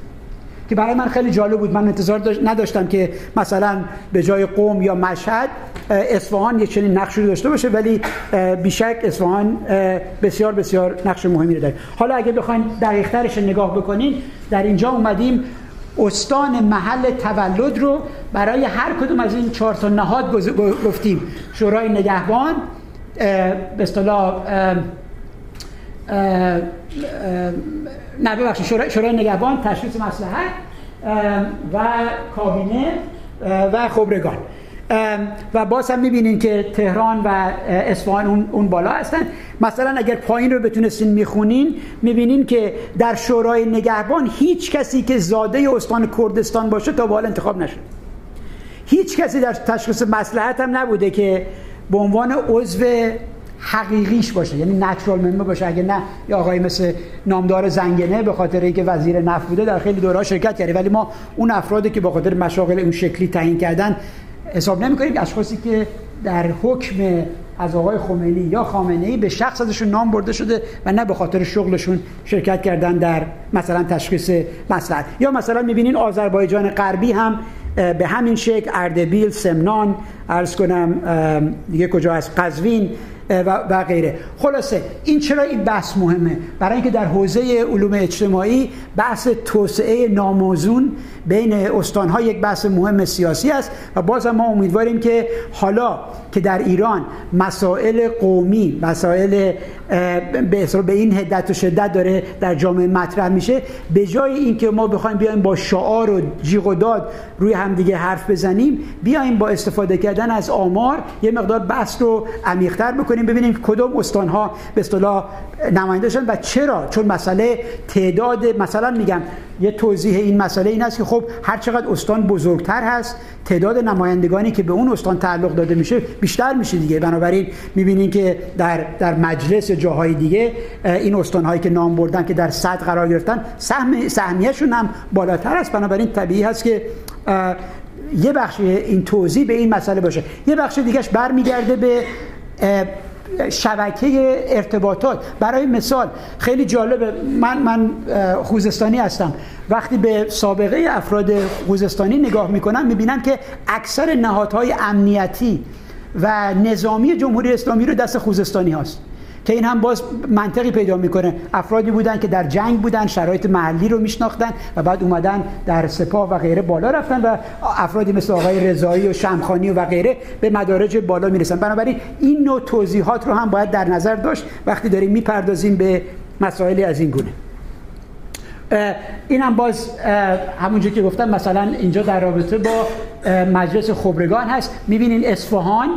که برای من خیلی جالب بود. من انتظار نداشتم که مثلا به جای قوم یا مشهد اصفهان یک چنین نقشی رو داشته باشه ولی بیشک اصفهان بسیار بسیار نقش مهمی رو داره. حالا اگه بخواین دقیقترش نگاه بکنین در اینجا اومدیم. استان محل تولد رو برای هر کدوم از این چهار تا نهاد گفتیم. شورای نگهبان به اصطلاح نه ببخشید شورای, شورای نگهبان تشخیص مسلحت و کابینه و خبرگان. و باز هم می‌بینین که تهران و اصفهان اون, اون بالا هستن. مثلا اگر پایین رو بتونستین می‌خونین می‌بینین که در شورای نگهبان هیچ کسی که زاده استان کردستان باشه تا بالا انتخاب نشد. هیچ کسی در تشخیص مسلحت هم نبوده که به عنوان عضو حقیقیش باشه. یعنی نچرال ممبر باشه. اگه نه یا آقای مثل نامدار زنگنه به خاطر اینکه وزیر نفت بوده در خیلی دورها شرکت کرده. ولی ما اون افرادی که به خاطر مشاغل اون شکلی تعیین کردن حساب نمی کنیم اشخاصی که در حکم از آقای خمینی یا خامنه ای به شخص ازشون نام برده شده و نه به خاطر شغلشون شرکت کردن در مثلا تشخیص مسئله یا مثلا می‌بینین آذربایجان غربی هم به همین شکل اردبیل سمنان ارز کنم دیگه کجا هست؟ قزوین و غیره. خلاصه این چرا این بحث مهمه؟ برای اینکه در حوزه علوم اجتماعی بحث توسعه ناموزون بین استانها یک بحث مهم سیاسی است و باز ما امیدواریم که حالا که در ایران مسائل قومی مسائل به این هدت و شدت داره در جامعه مطرح میشه به جای اینکه ما بخوایم بیایم با شعار و جیغ و داد روی همدیگه حرف بزنیم بیایم با استفاده کردن از آمار یه مقدار بحث رو عمیق‌تر بکنیم. ببینیم کدوم استانها به اصطلاح نماینده شدن و چرا؟ چون مسئله تعداد مثلا میگم یه توضیح این مسئله این است که خب هر چقدر استان بزرگتر هست تعداد نمایندگانی که به اون استان تعلق داده میشه بیشتر میشه دیگه. بنابراین می‌بینین که در در مجلس جاهای دیگه این استان هایی که نام بردن که در صد قرار گرفتن سهم سهمیهشون هم بالاتر است. بنابراین طبیعی هست که یه بخش این توضیح به این مسئله باشه. یه بخش دیگهش برمیگرده به شبکه ارتباطات. برای مثال خیلی جالبه من من خوزستانی هستم. وقتی به سابقه افراد خوزستانی نگاه می‌کنم می‌بینم که اکثر نهادهای امنیتی و نظامی جمهوری اسلامی رو دست خوزستانی هاست. که این هم باز منطقی پیدا می‌کنه. افرادی بودن که در جنگ بودن شرایط محلی رو میشناختن و بعد اومدن در سپاه و غیره بالا رفتن و افرادی مثل آقای رضایی و شمخانی و غیره به مدارج بالا می‌رسن. بنابراین این نوع توضیحات رو هم باید در نظر داشت. وقتی داریم می‌پردازیم به مسائلی از این گونه. این هم باز همونجا که گفتم مثلا اینجا در رابطه با مجلس خبرگان هست. می‌بینین اصفهان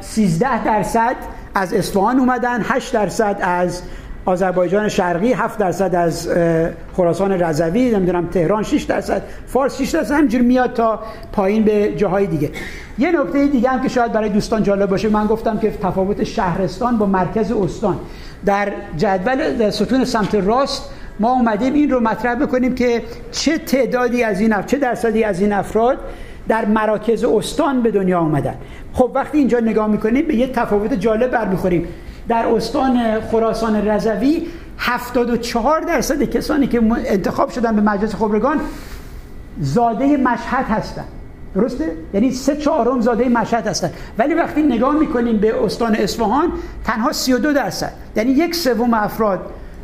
13 درصد از اصفهان اومدن 8 درصد از آذربایجان شرقی 7 درصد از خراسان رضوی نمی‌دونم تهران 6 درصد فارس 6 درصد همینجوری میاد تا پایین به جاهای دیگه. یه نکته دیگه هم که شاید برای دوستان جالب باشه من گفتم که تفاوت شهرستان با مرکز استان. در جدول در ستون سمت راست ما اومدیم این رو مطرح بکنیم که چه تعدادی از این چه درصدی از این افراد در مراکز استان به دنیا آمدن. خب وقتی اینجا نگاه می‌کنیم به یه تفاوت جالب برمیخوریم. در استان خراسان رضوی 74 درصد کسانی که انتخاب شدن به مجلس خبرگان زاده مشهد هستن. درسته؟ یعنی سه چهارم زاده مشهد هستن. ولی وقتی نگاه می‌کنیم به استان اصفهان تنها 32 درصد. یعنی یک سوم افراد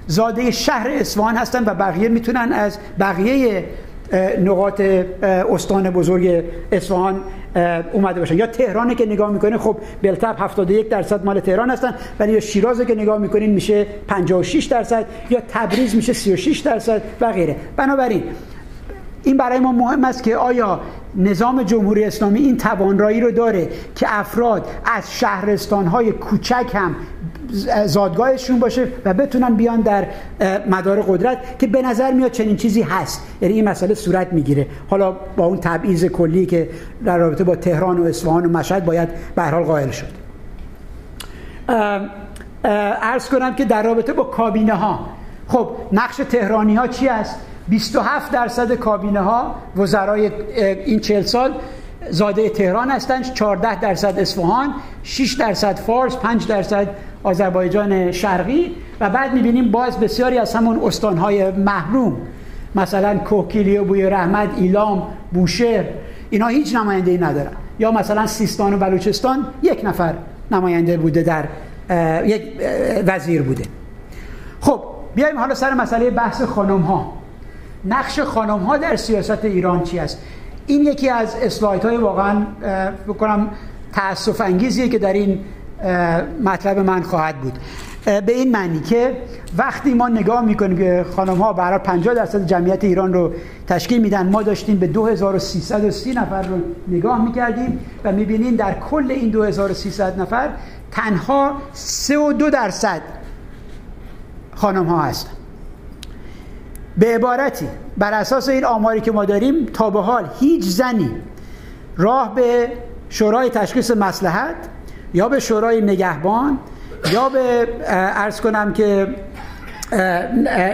زاده شهر اصفهان هستن و بقیه می‌تونن از بقیه نقاط استان بزرگ اصفهان اومده باشن. یا تهران که نگاه می‌کنه خب بلتب 71 درصد مال تهران هستن ولی یا شیراز که نگاه می‌کنین میشه 56 درصد یا تبریز میشه 36 درصد و غیره. بنابراین این برای ما مهم است که آیا نظام جمهوری اسلامی این توانایی رو داره که افراد از شهرستانهای کوچک هم زادگاهشون باشه و بتونن بیان در مدار قدرت که به نظر میاد چنین چیزی هست. یعنی این مسئله صورت می‌گیره. حالا با اون تبعیض کلی که در رابطه با تهران و اصفهان و مشهد باید به حال قائل شد. ارز کنم که در رابطه با کابینه ها خب نقش تهرانی ها چی است؟ 27 درصد کابینه ها وزرای این 40 سال زاده تهران هستند 14 درصد اصفهان 6 درصد فارس 5 درصد آذربایجان شرقی و بعد می‌بینیم باز بسیاری از همون استانهای محروم مثلا کوکیلی و بوی رحمت ایلام بوشهر اینا هیچ نماینده ای ندارن. یا مثلا سیستان و بلوچستان یک نفر نماینده بوده در یک وزیر بوده. خب بیایم حالا سر مسئله بحث خانم ها نقش خانم ها در سیاست ایران چی است؟ این یکی از اسلایت های واقعا بکنم تاسف انگیزیه که در این مطلب من خواهد بود. به این معنی که وقتی ما نگاه می‌کنیم که خانم ها برای 50 درصد جمعیت ایران رو تشکیل میدن ما داشتیم به 2330 نفر رو نگاه می‌کردیم و می‌بینیم در کل این 2300 نفر تنها 32 درصد خانم ها هستن. به عبارتی بر اساس این آماری که ما داریم تا به حال هیچ زنی راه به شورای تشخیص مسلحت یا به شورای نگهبان یا به ارز کنم که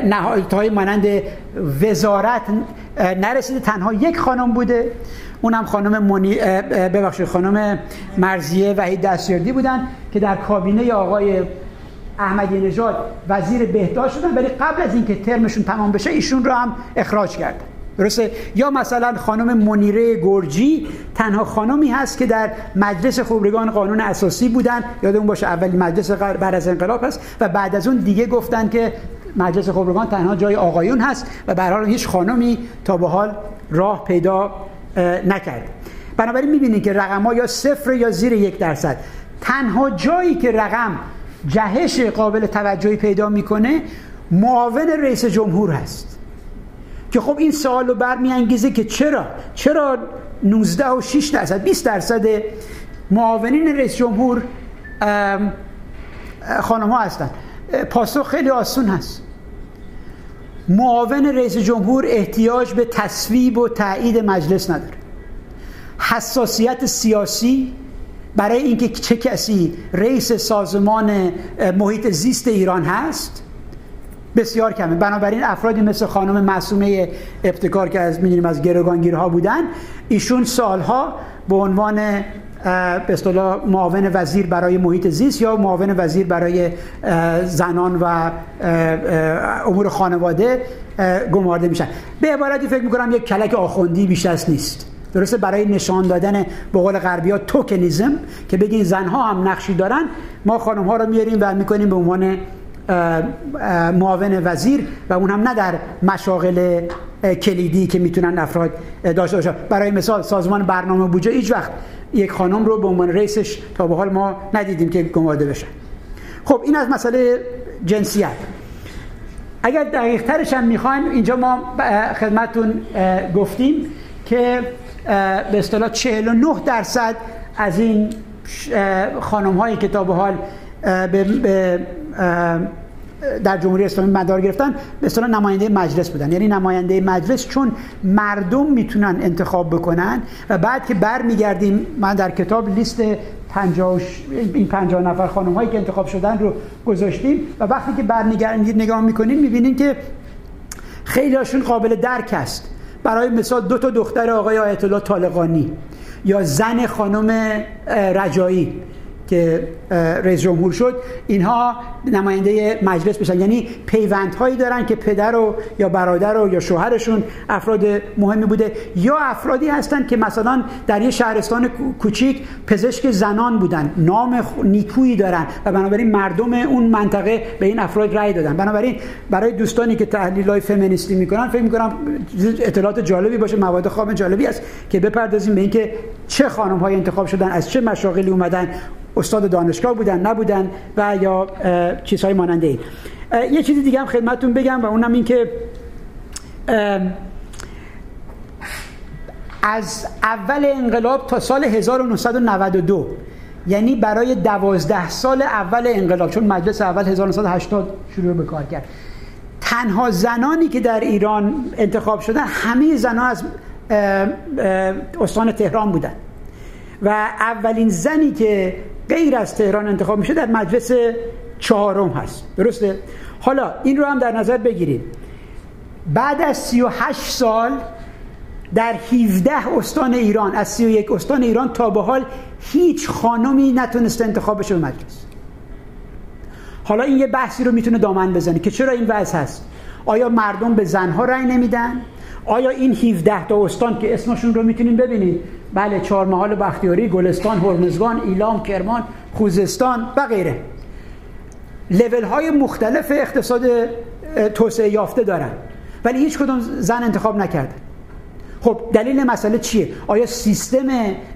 نهایت های مانند وزارت نرسیده تنها یک خانم بوده. اونم خانم منی ببخشید خانم مرزیه وحید دستیاردی بودن که در کابینه آقای احمدی نژاد وزیر بهداشت شدن ولی قبل از اینکه ترمشون تمام بشه ایشون رو هم اخراج کرد. درسته؟ یا مثلا خانم منیره گرجی تنها خانمی هست که در مجلس خبرگان قانون اساسی بودن. یادمون باشه اولی مجلس بعد از انقلاب هست و بعد از اون دیگه گفتن که مجلس خبرگان تنها جای آقایون هست و به حال هیچ خانمی تا به حال راه پیدا نکرد. بنابراین می‌بینید که رقم ها یا صفر یا زیر یک درصد. تنها جایی که رقم جهش قابل توجهی پیدا می‌کنه معاون رئیس جمهور هست. که خب این سوال رو برمیانگیزه که چرا؟ چرا 19 و 6 درصد 20 درصد معاونین رئیس جمهور خانم ها هستن؟ پاسخ خیلی آسون هست. معاون رئیس جمهور احتیاج به تصویب و تایید مجلس نداره. حساسیت سیاسی برای اینکه چه کسی رئیس سازمان محیط زیست ایران هست؟ بسیار کمه. بنابراین افرادی مثل خانم معصومه ابتکار که از می‌دونیم از گروگانگیرها بودن ایشون سالها به عنوان به اصطلاح معاون وزیر برای محیط زیست یا معاون وزیر برای زنان و امور خانواده گمارده میشن. به عبارتی فکر می‌کنم یک کلک آخوندی بیش از نیست. درسته برای نشان دادن به قول غربی ها توکنیزم که بگین زنها هم نقشی دارن ما خانم ها رو میاریم و می‌کنیم به عنوان معاون وزیر و اون هم نه در مشاغل کلیدی که می‌تونن افراد داشته باشن. برای مثال سازمان برنامه بودجه هیچ وقت یک خانم رو به عنوان رئیسش تا به حال ما ندیدیم که گمارده بشن. خب این از مسئله جنسیت. اگر دقیق ترش هم می‌خواین اینجا ما خدمتون گفتیم که به اصطلاح 49 درصد از این خانم هایی که تا به حال به در جمهوری اسلامی مدار گرفتن به اصطلاح نماینده مجلس بودن. یعنی نماینده مجلس چون مردم می‌تونن انتخاب بکنن و بعد که برمیگردیم من در کتاب لیست 50 این 50 نفر خانم هایی که انتخاب شدن رو گذاشتیم و وقتی که برمیگردیم نگاه می‌کنیم می‌بینیم که خیلی هاشون قابل درک است برای مثال دو تا دختر آقای آیت الله طالقانی یا زن خانم رجایی. که رئیس جمهور شد اینها نماینده مجلس بشن. یعنی پیوندهایی دارن که پدر و یا برادر و یا شوهرشون افراد مهمی بوده یا افرادی هستن که مثلا در یه شهرستان کوچیک پزشک زنان بودن نام نیکویی دارن و بنابراین مردم اون منطقه به این افراد رأی دادن. بنابراین برای دوستانی که تحلیل های فمینیستی می‌کنن فکر می‌کنم اطلاعات جالبی باشه مواد خواب جالبی است که بپردازیم به اینکه چه خانم های انتخاب شدن از چه مشاغلی اومدن. استاد دانشگاه بودن نبودن و یا چیزهای ماننده این یه چیزی دیگه هم خدمتون بگم و اونم این که از اول انقلاب تا سال 1992 یعنی برای دوازده سال اول انقلاب چون مجلس اول 1980 شروع به کار کرد. تنها زنانی که در ایران انتخاب شدن همه زنان از استان تهران بودن. و اولین زنی که غیر از تهران انتخاب میشه در مجلس چهارم هست. درسته؟ حالا این رو هم در نظر بگیرید. بعد از 38 سال در 17 استان ایران از 31 استان ایران تا به حال هیچ خانمی نتونسته انتخاب بشه به مجلس. حالا این یه بحثی رو می‌تونه دامن بزنه که چرا این وضع هست؟ آیا مردم به زنها رأی نمیدن؟ آیا این 17 تا استان که اسمشون رو می‌تونیم ببینید؟ بله چهار محال بختیاری گلستان هرمزگان ایلام کرمان خوزستان و غیره. لیول های مختلف اقتصاد توسعه یافته دارن. ولی هیچ کدوم زن انتخاب نکرده خب دلیل مسئله چیه؟ آیا سیستم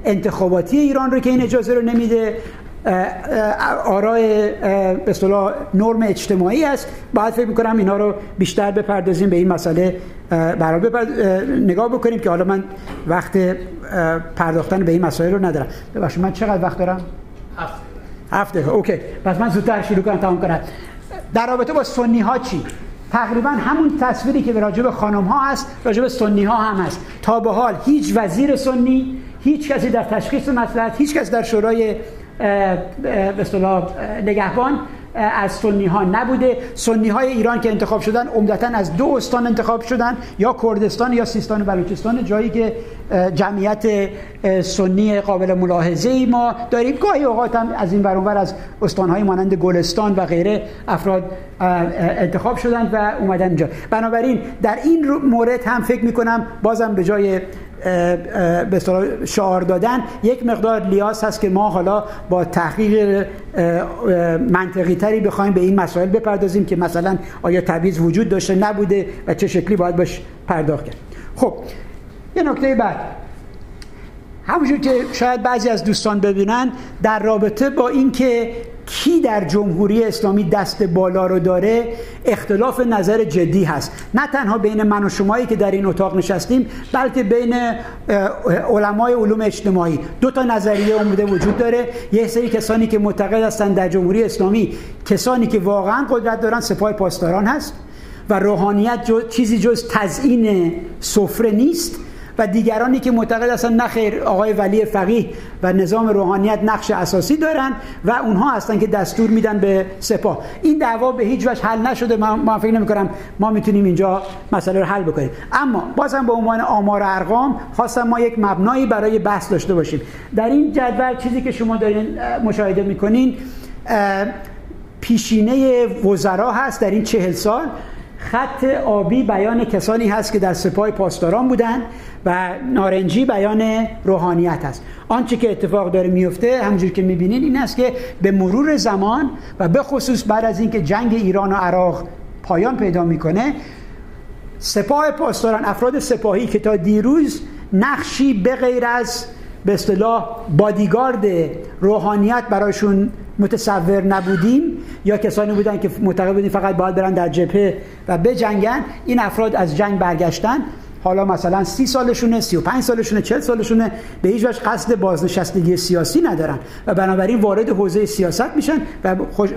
انتخاباتی ایران رو که این اجازه رو نمیده؟ آرای به اصطلاح نرم اجتماعی است. باید فکر می‌کنم اینا رو بیشتر بپردازیم به این مسئله برای نگاه بکنیم که حالا من وقت پرداختن به این مسائل رو ندارم. ببخشید من چقدر وقت دارم؟ هفت هفته اوکی. پس من زودتر شروع کنم تمام کنم. در رابطه با سنی ها چی؟ تقریبا همون تصویری که به راجب خانم ها هست راجب سنی ها هم هست. تا به حال هیچ وزیر سنی هیچ کسی در تشخیص مسئله هیچ کس در شورای به اصطلاح نگهبان از سنی ها نبوده. سنی های ایران که انتخاب شدن عمدتا از دو استان انتخاب شدن یا کردستان یا سیستان و بلوچستان جایی که جمعیت سنی قابل ملاحظه ای ما داریم. گاهی اوقات هم از این برانور از استان های مانند گلستان و غیره افراد انتخاب شدن و اومدن اینجا. بنابراین در این مورد هم فکر می کنم بازم به جای به شعار دادن یک مقدار لیاس هست که ما حالا با تحقیق منطقی تری بخوایم به این مسائل بپردازیم که مثلا آیا تبعیض وجود داشته نبوده و چه شکلی باید باش پرداخت کرد. خب یه نکته بعد. همونجور که شاید بعضی از دوستان ببینن در رابطه با اینکه کی در جمهوری اسلامی دست بالا رو داره اختلاف نظر جدی هست. نه تنها بین من و شمایی که در این اتاق نشستیم بلکه بین علمای علوم اجتماعی. دو تا نظریه عمده وجود داره. یه سری کسانی که معتقد هستند در جمهوری اسلامی کسانی که واقعا قدرت دارن سپاه پاسداران هست و روحانیت چیزی جز تزیین سفره نیست. و دیگرانی که معتقد هستن نخیر آقای ولی فقیه و نظام روحانیت نقش اساسی دارن و اونها هستن که دستور میدن به سپاه. این دعوا به هیچ وجه حل نشده من فکر نمی کنم ما می‌تونیم اینجا مسئله رو حل بکنیم. اما بازم به عنوان آمار ارقام خواستم ما یک مبنایی برای بحث داشته باشیم. در این جدول چیزی که شما دارین مشاهده می‌کنین پیشینه وزرا هست در این چهل سال. خط آبی بیان کسانی هست که در سپاه پاسداران بودن و نارنجی بیان روحانیت هست. آنچه که اتفاق داره میفته همجور که می‌بینین این است که به مرور زمان و به خصوص بعد از اینکه جنگ ایران و عراق پایان پیدا می‌کنه سپاه پاسداران افراد سپاهی که تا دیروز نقشی به غیر از به اصطلاح بادیگارد روحانیت برایشون متصور نبودیم یا کسانی بودن که معتقد بودیم فقط باید برن در جبهه و بجنگن این افراد از جنگ برگشتن. حالا مثلا سی سالشونه سی و پنج سالشونه چل سالشونه به هیچ وجه قصد بازنشستگی سیاسی ندارن و بنابراین وارد حوزه سیاست میشن و,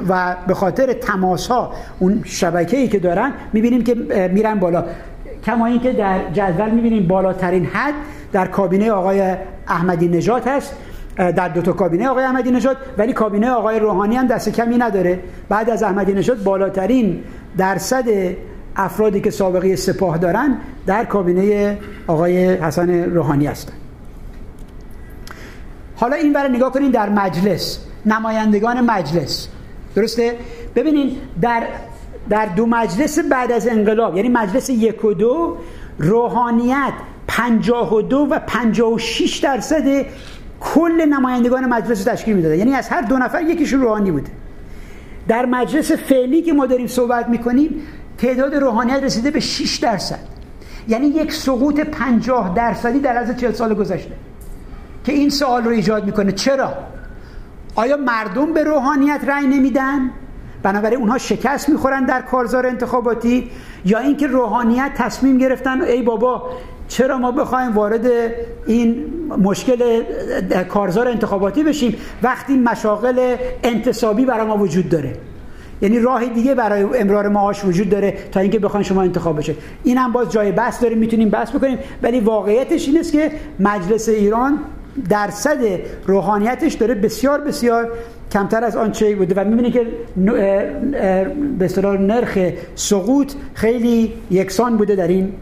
و به خاطر تماس ها اون شبکه ای که دارن می‌بینیم که میرن بالا. کما اینکه در جدول می‌بینیم بالاترین حد در کابینه آقای احمدی نژاد هست. در دو تا کابینه آقای احمدی نژاد ولی کابینه آقای روحانی هم دست کمی نداره. بعد از احمدی نژاد بالاترین درصد افرادی که سابقه سپاه دارن در کابینه آقای حسن روحانی هستن. حالا این برای نگاه کنین در مجلس نمایندگان مجلس. درسته؟ ببینین در در دو مجلس بعد از انقلاب یعنی مجلس یک و دو روحانیت 52 و 56 درصد کل نمایندگان مجلس تشکیل می‌داده. یعنی از هر دو نفر یکیشون روحانی بوده در مجلس فعلی که ما داریم صحبت می‌کنیم تعداد روحانیت رسیده به 6 درصد. یعنی یک سقوط 50 درصدی در از 40 سال گذشته که این سوال رو ایجاد می‌کنه. چرا؟ آیا مردم به روحانیت رأی نمیدن؟ بنابراین اونها شکست می‌خورن در کارزار انتخاباتی یا اینکه روحانیت تصمیم گرفتن ای بابا چرا ما بخوایم وارد این مشکل کارزار انتخاباتی بشیم وقتی مشاغل انتصابی برای ما وجود داره؟ یعنی راه دیگه برای امرار معاش وجود داره تا اینکه بخواین شما انتخاب بشه این هم باز جای بحث داریم می‌تونیم بحث بکنیم ولی واقعیتش این است که مجلس ایران درصد روحانیتش داره بسیار بسیار کمتر از آنچه بوده و می‌بینی که به نرخ سقوط خیلی یکسان بوده در این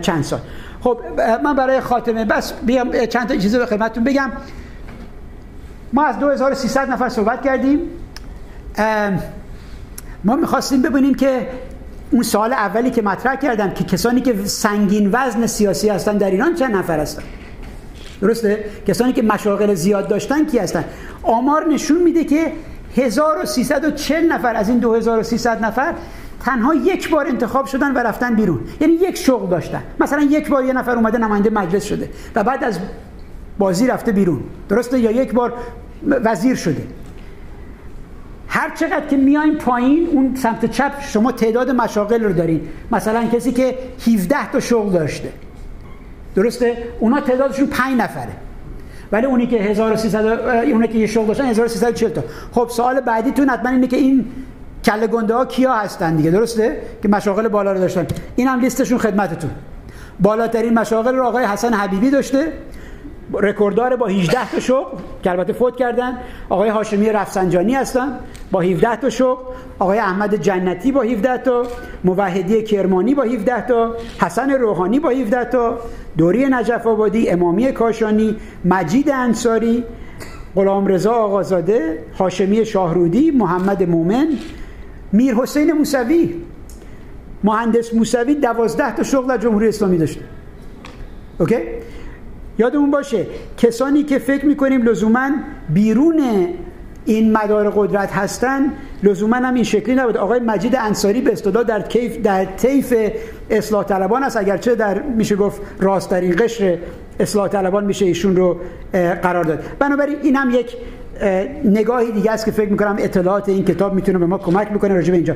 چند سال. خب من برای خاتمه بس بیام چند تا چیزی به خدمتتون بگم. ما از 2300 نفر صحبت کردیم. ما می‌خواستیم ببینیم که اون سال اولی که مطرح کردم که کسانی که سنگین وزن سیاسی هستن در ایران چند نفر هستن؟ درسته؟ کسانی که مشاغل زیاد داشتن کی هستن؟ آمار نشون میده که 1340 نفر از این 2300 نفر تنها یک بار انتخاب شدن و رفتن بیرون. یعنی یک شغل داشتن. مثلا یک بار یه نفر اومده نماینده مجلس شده و بعد از بازی رفته بیرون. درسته؟ یا یک بار وزیر شده. هر چقدر که میایم پایین اون سمت چپ شما تعداد مشاغل رو دارین. مثلا کسی که 17 تا شغل داشته. درسته؟ اونا تعدادشون 5 نفره. ولی اونی که 1300 اونی که یه شغل داشتن 1340 تا. خب سوال بعدیتون حتما اینه که این کله گنده ها کیا هستن دیگه؟ درسته؟ که مشاغل بالا رو داشتن. این هم لیستشون خدمتتون. بالاترین مشاغل رو آقای حسن حبیبی داشته. رکورددار با 18 تا شغل که البته فوت کردن. آقای هاشمی رفسنجانی هستن با 17 تا شغل. آقای احمد جنتی با 17 تا. موحدی کرمانی با 17 تا. حسن روحانی با 17 تا. دوری نجف آبادی امامی کاشانی مجید انصاری غلام رضا آقازاده هاشمی شاهرودی محمد مومن میر حسین موسوی. مهندس موسوی دوازده تا شغل در جمهوری اسلامی داشته. اوکی؟ یادمون باشه کسانی که فکر می‌کنیم لزوما بیرون این مدار قدرت هستن لزوما هم این شکلی نبود. آقای مجید انصاری به اصطلاح در کیف در طیف اصلاح طلبان است. اگرچه در میشه گفت راست در این قشر اصلاح طلبان میشه ایشون رو قرار داد. بنابراین این هم یک نگاهی دیگه است که فکر می‌کنم اطلاعات این کتاب می‌تونه به ما کمک می‌کنه راجع به اینجا.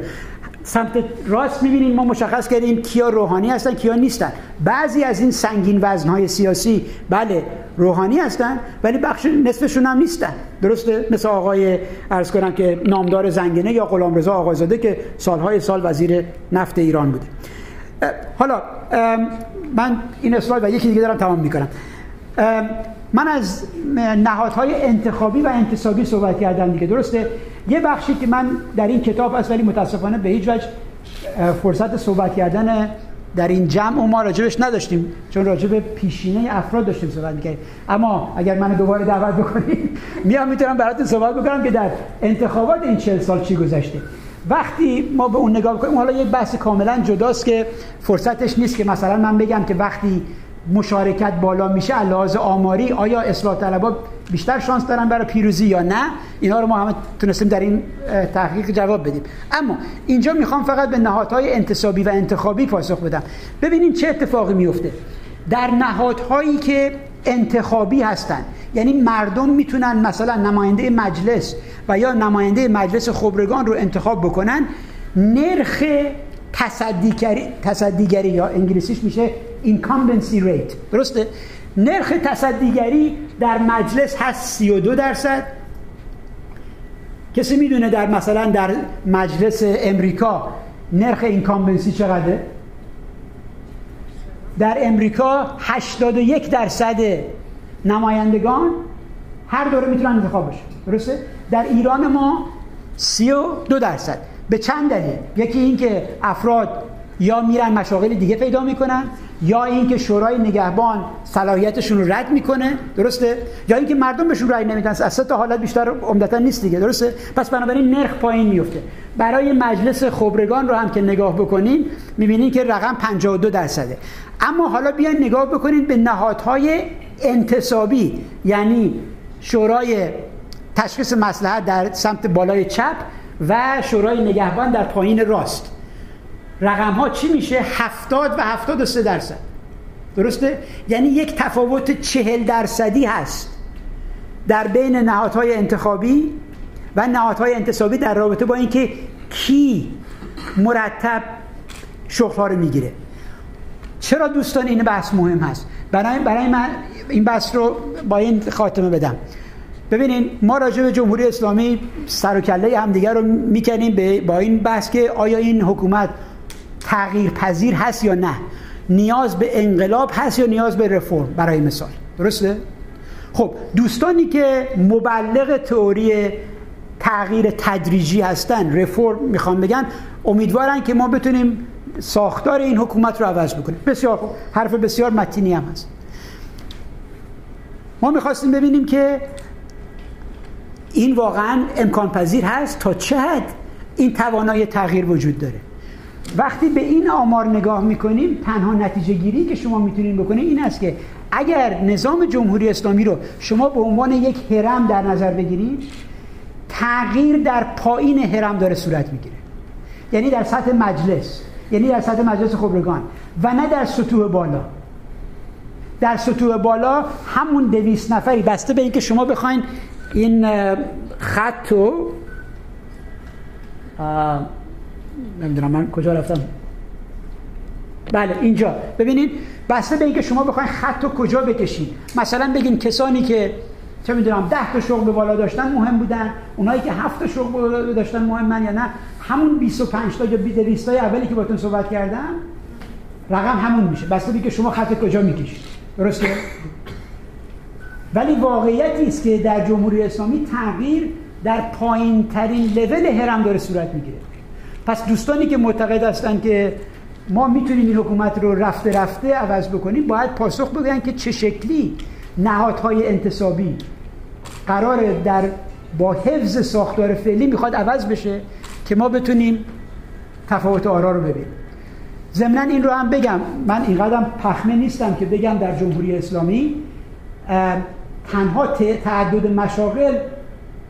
سمت راست می‌بینیم ما مشخص کردیم کیا روحانی هستن کیا نیستن. بعضی از این سنگین وزنهای سیاسی بله روحانی هستن ولی بخش نصفشون هم نیستن. درسته؟ مثل آقای ارز کنم که نامدار زنگنه یا غلامرضا آقازاده که سالهای سال وزیر نفت ایران بوده. حالا من این اسلاید و یکی دیگه دارم تمام می‌کنم. من از نهادهای انتخابی و انتصابی صحبت کردم دیگه. درسته؟ یه بخشی که من در این کتاب هست ولی متاسفانه به هیچ وجه فرصت صحبت کردن در این جمع و ما راجبش نداشتیم چون راجب پیشینه افراد داشتیم صحبت می‌کردیم. اما اگر من دوباره دعوت بکنید میام می‌تونم براتون صحبت بکنم که در انتخابات این چهل سال چی گذشته. وقتی ما به اون نگاه بکنیم حالا یک بحث کاملا جداست که فرصتش نیست که مثلا من بگم که وقتی مشارکت بالا میشه لحاظ آماری آیا اصلاح طلبا بیشتر شانس دارن برای پیروزی یا نه؟ اینا رو ما همه تونستیم در این تحقیق جواب بدیم. اما اینجا می‌خوام فقط به نهادهای انتصابی و انتخابی پاسخ بدم. ببینیم چه اتفاقی میفته. در نهادهایی که انتخابی هستن یعنی مردم می‌تونن مثلا نماینده مجلس و یا نماینده مجلس خبرگان رو انتخاب بکنن نرخ تصدیگری, تصدیگری یا انگلیسیش میشه incumbency rate. درسته؟ نرخ تصدیگری در مجلس هست 32 درصد. کسی می‌دونه در مثلا در مجلس امریکا نرخ اینکامبنسی چقدره؟ در امریکا 81 درصد. نمایندگان هر دوره می‌تونن انتخاب بشه درسته؟ در ایران ما 32 درصد. به چند دلیل؟ یکی اینکه افراد یا میرن مشاغل دیگه پیدا می‌کنن یا اینکه شورای نگهبان صلاحیتشون رو رد می‌کنه درسته؟ یا اینکه مردم بهشون رأی نمیدن از تا حالت بیشتر عمدتا نیست دیگه درسته؟ پس بنابراین نرخ پایین میفته. برای مجلس خبرگان رو هم که نگاه بکنین می‌بینین که رقم 52 درصده. اما حالا بیاین نگاه بکنید به نهادهای انتصابی یعنی شورای تشخیص مسلحت در سمت بالای چپ و شورای نگهبان در پایین راست. رقم ها چی میشه؟ هفتاد و هفتاد و سه درصد. درسته؟ یعنی یک تفاوت چهل درصدی هست در بین نهادهای انتخابی و نهادهای انتصابی در رابطه با اینکه کی مرتب شغلها رو می‌گیره. چرا دوستان این بحث مهم هست؟ برای, برای من این بحث رو با این خاتمه بدم. ببینین ما راجع به جمهوری اسلامی سر و کله همدیگه رو می‌کنیم با این بحث که آیا این حکومت تغییر پذیر هست یا نه؟ نیاز به انقلاب هست یا نیاز به رفرم؟ برای مثال. درسته؟ خب دوستانی که مبلغ تئوری تغییر تدریجی هستن رفرم می‌خوان بگن امیدوارن که ما بتونیم ساختار این حکومت رو عوض بکنیم. بسیار خوب. حرف بسیار متینی هم هست. ما می‌خواستیم ببینیم که این واقعا امکان پذیر هست تا چه حد این توانای تغییر وجود داره. وقتی به این آمار نگاه می‌کنیم تنها نتیجه گیری که شما می‌تونید بکنید این است که اگر نظام جمهوری اسلامی رو شما به عنوان یک هرم در نظر بگیرید تغییر در پایین هرم داره صورت می‌گیره. یعنی در سطح مجلس یعنی در سطح مجلس خبرگان و نه در سطوح بالا. در سطوح بالا همون دویست نفری بسته به اینکه شما بخواین این خط رو نمی‌دونم من کجا رفتم. بله اینجا. ببینید بسته به اینکه شما بخواید خط رو کجا بکشید مثلا بگین کسانی که چه می‌دونم ده تا شغل بالا داشتن مهم بودن اونایی که هفت تا شغل بالا داشتن مهمن یا نه همون 25 تا یا 20 تا اولی که باتون صحبت کردم رقم همون میشه. بسته که شما خط کجا می‌کشید. درسته؟ ولی واقعیتی است که در جمهوری اسلامی تغییر در پایین ترین لول هرم داره صورت می‌گیره. پس دوستانی که معتقد هستند که ما می‌تونیم این حکومت رو رفته رفته عوض بکنیم باید پاسخ بگن که چه شکلی نهادهای انتصابی قرار در با حفظ ساختار فعلی می‌خواد عوض بشه که ما بتونیم تفاوت آرا رو ببینیم. ضمنا این رو هم بگم من اینقدر پخمه نیستم که بگم در جمهوری اسلامی تنها تعدد مشاغل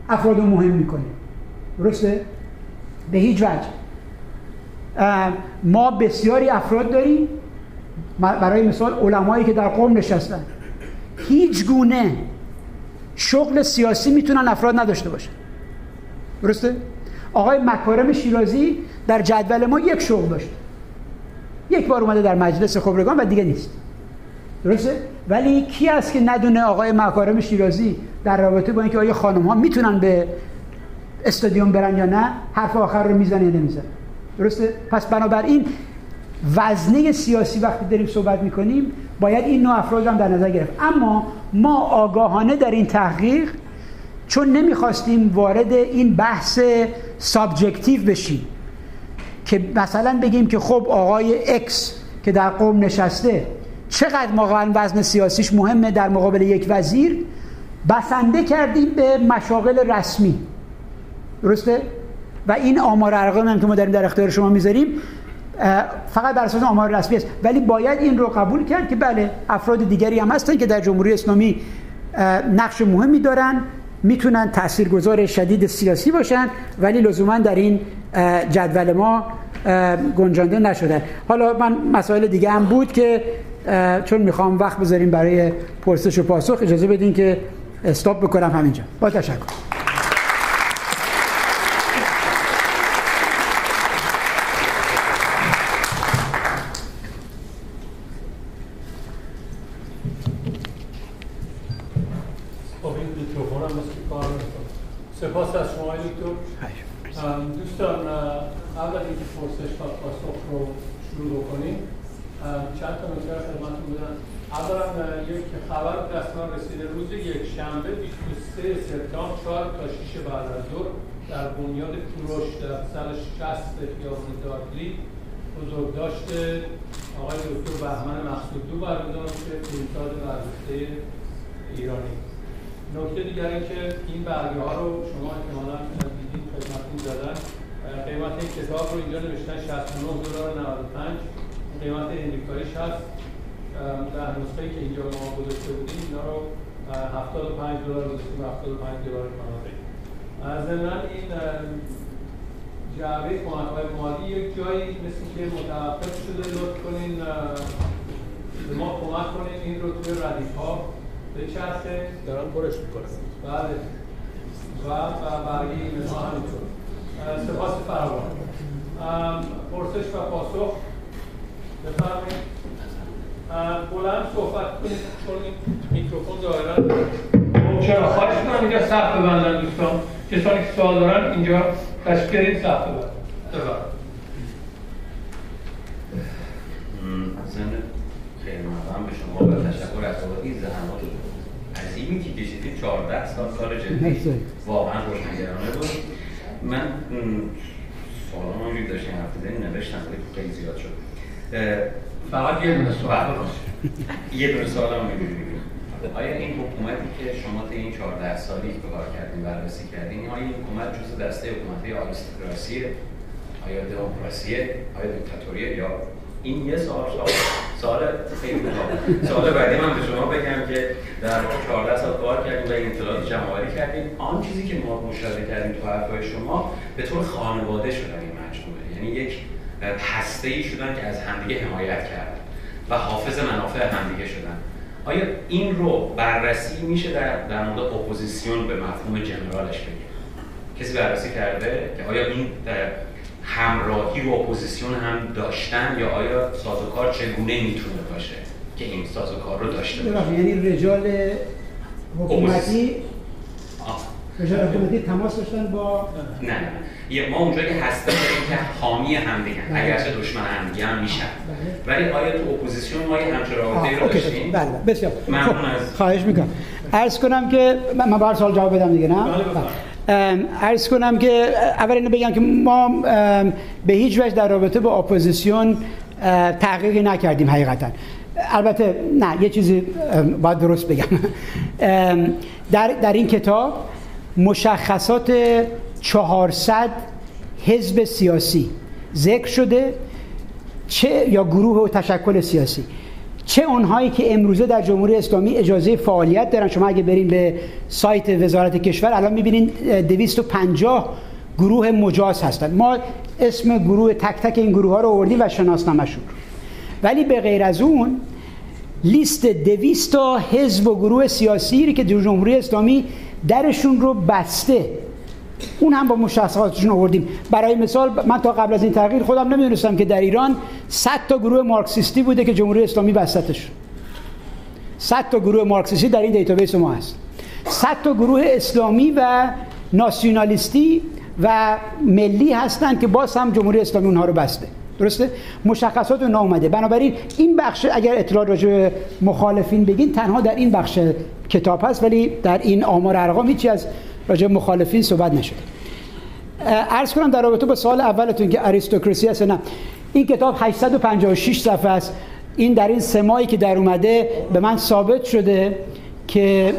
افراد رو مهم می‌کنه. درسته؟ به هیچ وجه. ما بسیاری افراد داریم. برای مثال علمایی که در قوم نشستن. هیچ گونه شغل سیاسی می‌تونن افراد نداشته باشن. درسته؟ آقای مکارم شیرازی در جدول ما یک شغل داشت. یک بار اومده در مجلس خبرگان و دیگه نیست. درسته؟ ولی کی است که ندونه آقای مکارم شیرازی در رابطه با اینکه آیا خانم ها می‌تونن به استادیوم برن یا نه حرف آخر رو می‌زنه یا نمی‌زنه درسته؟ پس بنابراین وزنه سیاسی وقتی داریم صحبت می‌کنیم باید این نوع افراد هم در نظر گرفت اما ما آگاهانه در این تحقیق چون نمی‌خواستیم وارد این بحث subjective بشیم که مثلا بگیم که خب آقای X که در قوم نشسته چقدر واقعا وزن سیاسیش مهمه در مقابل یک وزیر؟ بسنده کردیم به مشاغل رسمی. درسته؟ و این آمار ارقام که ما داریم در اختیار شما می‌ذاریم فقط بر اساس آمار رسمی است. ولی باید این رو قبول کرد که بله افراد دیگری هم هستن که در جمهوری اسلامی نقش مهمی دارن می‌تونن تاثیرگذار شدید سیاسی باشن ولی لزوما در این جدول ما گنجانده نشده حالا من مسائل دیگه هم بود که چون می‌خوام وقت بذاریم برای پرسش و پاسخ اجازه بدین که استاپ بکنم همینجا. با تشکر. داره که این برگه ها رو شما احتمالا دیدید خدمتتون دادن. قیمت این کتاب رو اینجا نوشتن 69 دلار 95 قیمت امریکایی 60 در نسخه که اینجا ما گذاشته بودیم اینا رو 75 دلار گذاشتیم 75 دلار کانادایی از این جعبه کمک‌های مالی یک جایی مثل که متوقف شده لطف کنین به ما کمک کنین. این رو توی ردیف ها بچسبه دارم برش می‌کنم. بله. و و برای اینها همینطور. سپاس فراوان پرسش و پاسخ. بفرمایید. بلند صحبت کنید چون این میکروفون ظاهرا خب، چرا؟ خواهش می‌کنم اینجا صف ببندن دوستان. کسانی که سوال دارن اینجا تشریف بیارید صف ببندن. بفرمایید. حسن خیلی ممنون. به شما و تشکر از این زحمات این که کشیدی 14 سال سال جدی. واقعا روشنگرانه بود. من سوالم رو داشتم هفته نوشتم خیلی زیاد شد. فقط یه دونه سوال یه دونه سوال هم آیا این حکومتی که شما تا این 14 سالی که کار کردین بررسی کردین آیا این حکومت جز دسته حکومت های آیا دموکراسیه؟ آیا دیکتاتوریه؟ یا این یه سال سال سال سال بعدی من به شما بگم که در واقع 14 سال کار کردیم و اطلاعات جمع آوری کردیم. آن چیزی که ما مشاهده کردیم تو حرفای شما به طور خانواده شدن این مجموعه. یعنی یک هسته ای شدن که از همدیگه حمایت کردن و حافظ منافع همدیگه شدن. آیا این رو بررسی میشه در در مورد اپوزیسیون به مفهوم جنرالش بگیم؟ کسی بررسی کرده که آیا این در همراهی و اپوزیسیون هم داشتن یا آیا سازوکار چگونه می‌تونه باشه که این سازوکار رو داشته باشه؟ یعنی رجال حکومتی رجال حکومتی تماس داشتن با نه یه ما اونجا که هستن داریم که حامی هم دیگه بله. اگرچه دشمن هم دیگه هم میشن. بله. ولی آیا تو اپوزیسیون ما یه همچه رابطه رو داشتیم؟ بله بسیار. ممنون خب، از خواهش می‌کنم. عرض کنم که من بار سال جواب بدم دیگه نه؟ بله. عرض کنم که اول اینو بگم که ما به هیچ وجه در رابطه با اپوزیسیون تحقیقی نکردیم حقیقتا. البته نه یه چیزی باید درست بگم. در, در این کتاب مشخصات 400 حزب سیاسی ذکر شده چه یا گروه و تشکل سیاسی. چه اونهایی که امروزه در جمهوری اسلامی اجازه فعالیت دارن؟ شما اگه برین به سایت وزارت کشور الان می‌بینین 250 گروه مجاز هستن. ما اسم گروه تک تک این گروه ها رو آوردیم و شناسنامه‌شون ولی به غیر از اون لیست 200 تا حزب و گروه سیاسی که در جمهوری اسلامی درشون رو بسته اون هم با مشخصاتشون آوردیم. برای مثال من تا قبل از این تغییر خودم نمی‌دونستم که در ایران 100 تا گروه مارکسیستی بوده که جمهوری اسلامی بستتش 100 تا گروه مارکسیستی در این database ما هست. 100 تا گروه اسلامی و ناسیونالیستی و ملی هستند که باز هم جمهوری اسلامی اونها رو بسته. درسته؟ مشخصات اون اومده بنابراین این بخش اگر اطلاع راجع مخالفین بگین تنها در این بخش کتاب هست ولی در این آمار ارقام هیچی از راجع مخالفین صحبت نشده. عرض کنم در رابطه با سوال اولتون که اریستوکراسی هست نه این کتاب 856 صفحه است. این در این سمایی که در اومده به من ثابت شده که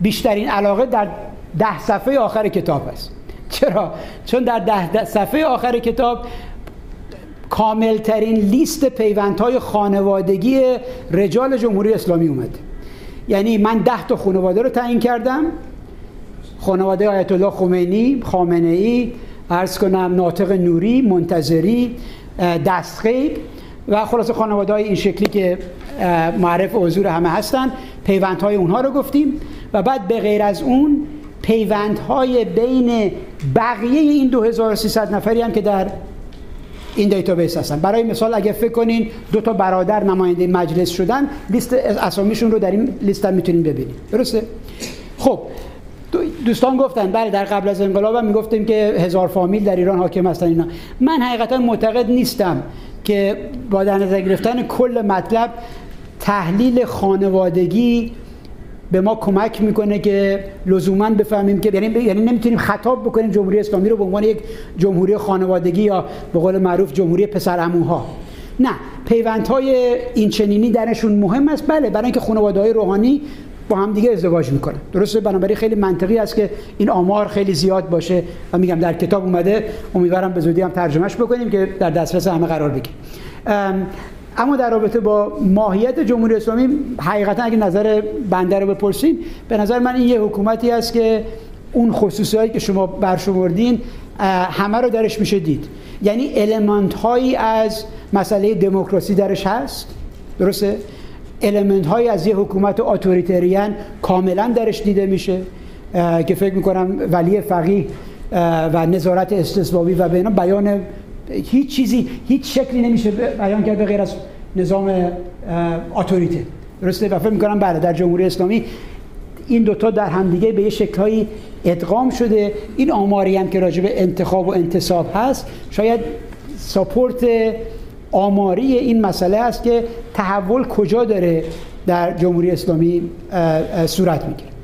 بیشترین علاقه در ده صفحه آخر کتاب است. چرا؟ چون در ده صفحه آخر کتاب کاملترین لیست پیوندهای خانوادگی رجال جمهوری اسلامی اومده. یعنی من ده تا خانواده رو تعیین کردم. خانواده آیت الله خمینی خامنه ای عرض کنم ناطق نوری منتظری دستغیب و خلاصه خانواده های این شکلی که معرف حضور همه هستن پیوندهای اونها رو گفتیم و بعد به غیر از اون پیوندهای بین بقیه این 2300 نفری هم که در این database هستن. برای مثال اگه فکر کنین دو تا برادر نماینده مجلس شدن لیست اسامیشون رو در این لیست هم می‌تونین ببینید درسته؟ خب دوستان گفتن بله در قبل از انقلاب هم می‌گفتیم که هزار فامیل در ایران حاکم هستن اینا. من حقیقتا معتقد نیستم که با در نظر گرفتن کل مطلب تحلیل خانوادگی به ما کمک می‌کنه که لزوما بفهمیم که یعنی یعنی نمی‌تونیم خطاب بکنیم جمهوری اسلامی رو به عنوان یک جمهوری خانوادگی یا به قول معروف جمهوری پسر اموها نه پیوندهای این چنینی درشون مهم است. بله برای اینکه خانواده های روحانی با هم دیگه ازدواج می‌کنن. درسته؟ بنابراین خیلی منطقی است که این آمار خیلی زیاد باشه و میگم در کتاب اومده. امیدوارم به زودی هم ترجمهش بکنیم که در دسترس همه قرار بگیره. اما در رابطه با ماهیت جمهوری اسلامی حقیقتا اگه نظر بنده رو بپرسین به نظر من این یه حکومتی است که اون خصوصیاتی که شما برشمردین همه رو درش میشه دید. یعنی المنت هایی از مسئله دموکراسی درش هست؟ درسته؟ المنت هایی از یه حکومت اتوریتریان کاملا درش دیده میشه که فکر می‌کنم ولی فقیه و نظارت استثبابی و بیان بیان هیچ چیزی هیچ شکلی نمیشه بیان کرد به غیر از نظام اتوریته. درسته؟ و فکر می‌کنم بله در جمهوری اسلامی این دوتا در همدیگه به یه شکلهایی ادغام شده. این آماری هم که راجع به انتخاب و انتصاب هست شاید ساپورت آماری این مسئله است که تحول کجا داره در جمهوری اسلامی صورت می‌گیره.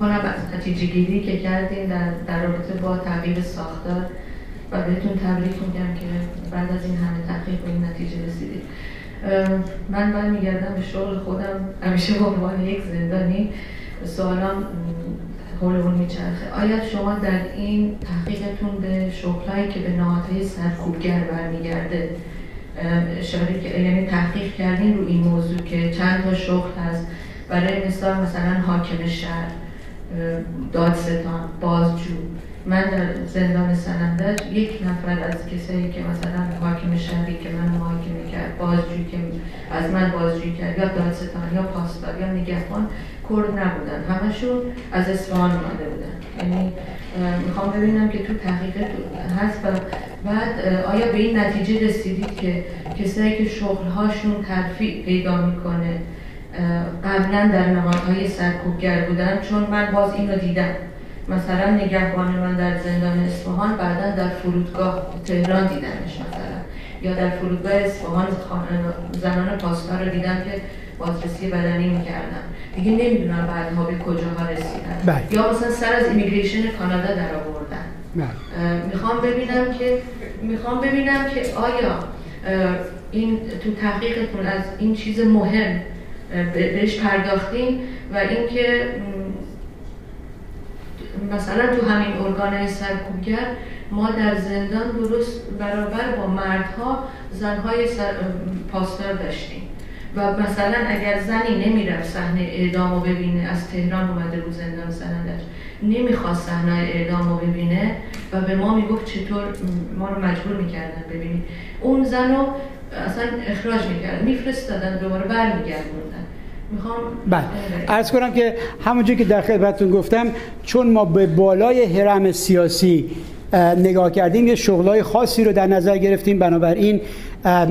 کنم از نتیجه گیری که کردیم در, در رابطه با تغییر ساختار و بهتون تبریک میگم که بعد از این همه تحقیق به این نتیجه رسیدید. من من میگردم به شغل خودم. همیشه به عنوان یک زندانی سوالام حول میچرخه. آیا شما در این تحقیقتون به شغلهایی که به نهادهای سرکوبگر برمیگرده اشاره یعنی تحقیق کردین رو این موضوع که چند تا شغل هست؟ برای مثال مثلا حاکم شهر دادستان بازجو. من در زندان سنندج یک نفر از کسایی که مثلا حاکم شهری که من محاکمه کرد بازجویی که از من بازجویی کرد یا دادستان یا پاسدار یا نگهبان کرد نبودن. همشون از اصفهان اومده بودن. یعنی می‌خوام ببینم که تو تحقیقات هست و بعد آیا به این نتیجه رسیدید که کسایی که شغلهاشون ترفیع پیدا می‌کنه قبلا در نهادهای سرکوبگر بودن؟ چون من باز اینو دیدم. مثلا نگهبان من در زندان اصفهان بعدا در فرودگاه تهران دیدمش مثلا یا در فرودگاه اصفهان زنان پاسدار رو دیدم که بازرسی بدنی می‌کردن دیگه نمی‌دونم بعدها به کجاها رسیدن بله. یا مثلا سر از ایمیگریشن کانادا در آوردن بله. می‌خوام ببینم که می‌خوام ببینم که آیا این تو تحقیقتون از این چیز مهم بهش پرداختین و اینکه مثلا تو همین ارگان سرکوبگر ما در زندان درست برابر با مردها زنهای پاسدار داشتیم. و مثلا اگر زنی نمی‌رفت صحنه اعدام رو ببینه از تهران اومده بود زندان سنندش نمی‌خواست صحنه اعدام رو ببینه و به ما می‌گفت چطور ما رو مجبور می‌کردن ببینیم. اون زن رو اصلا اخراج می‌کردن میفرستادن دوباره برمیگردوندن. بله. ارز کنم که همونجور که در خدمتتون گفتم چون ما به بالای حرم سیاسی نگاه کردیم یه شغلای خاصی رو در نظر گرفتیم. بنابراین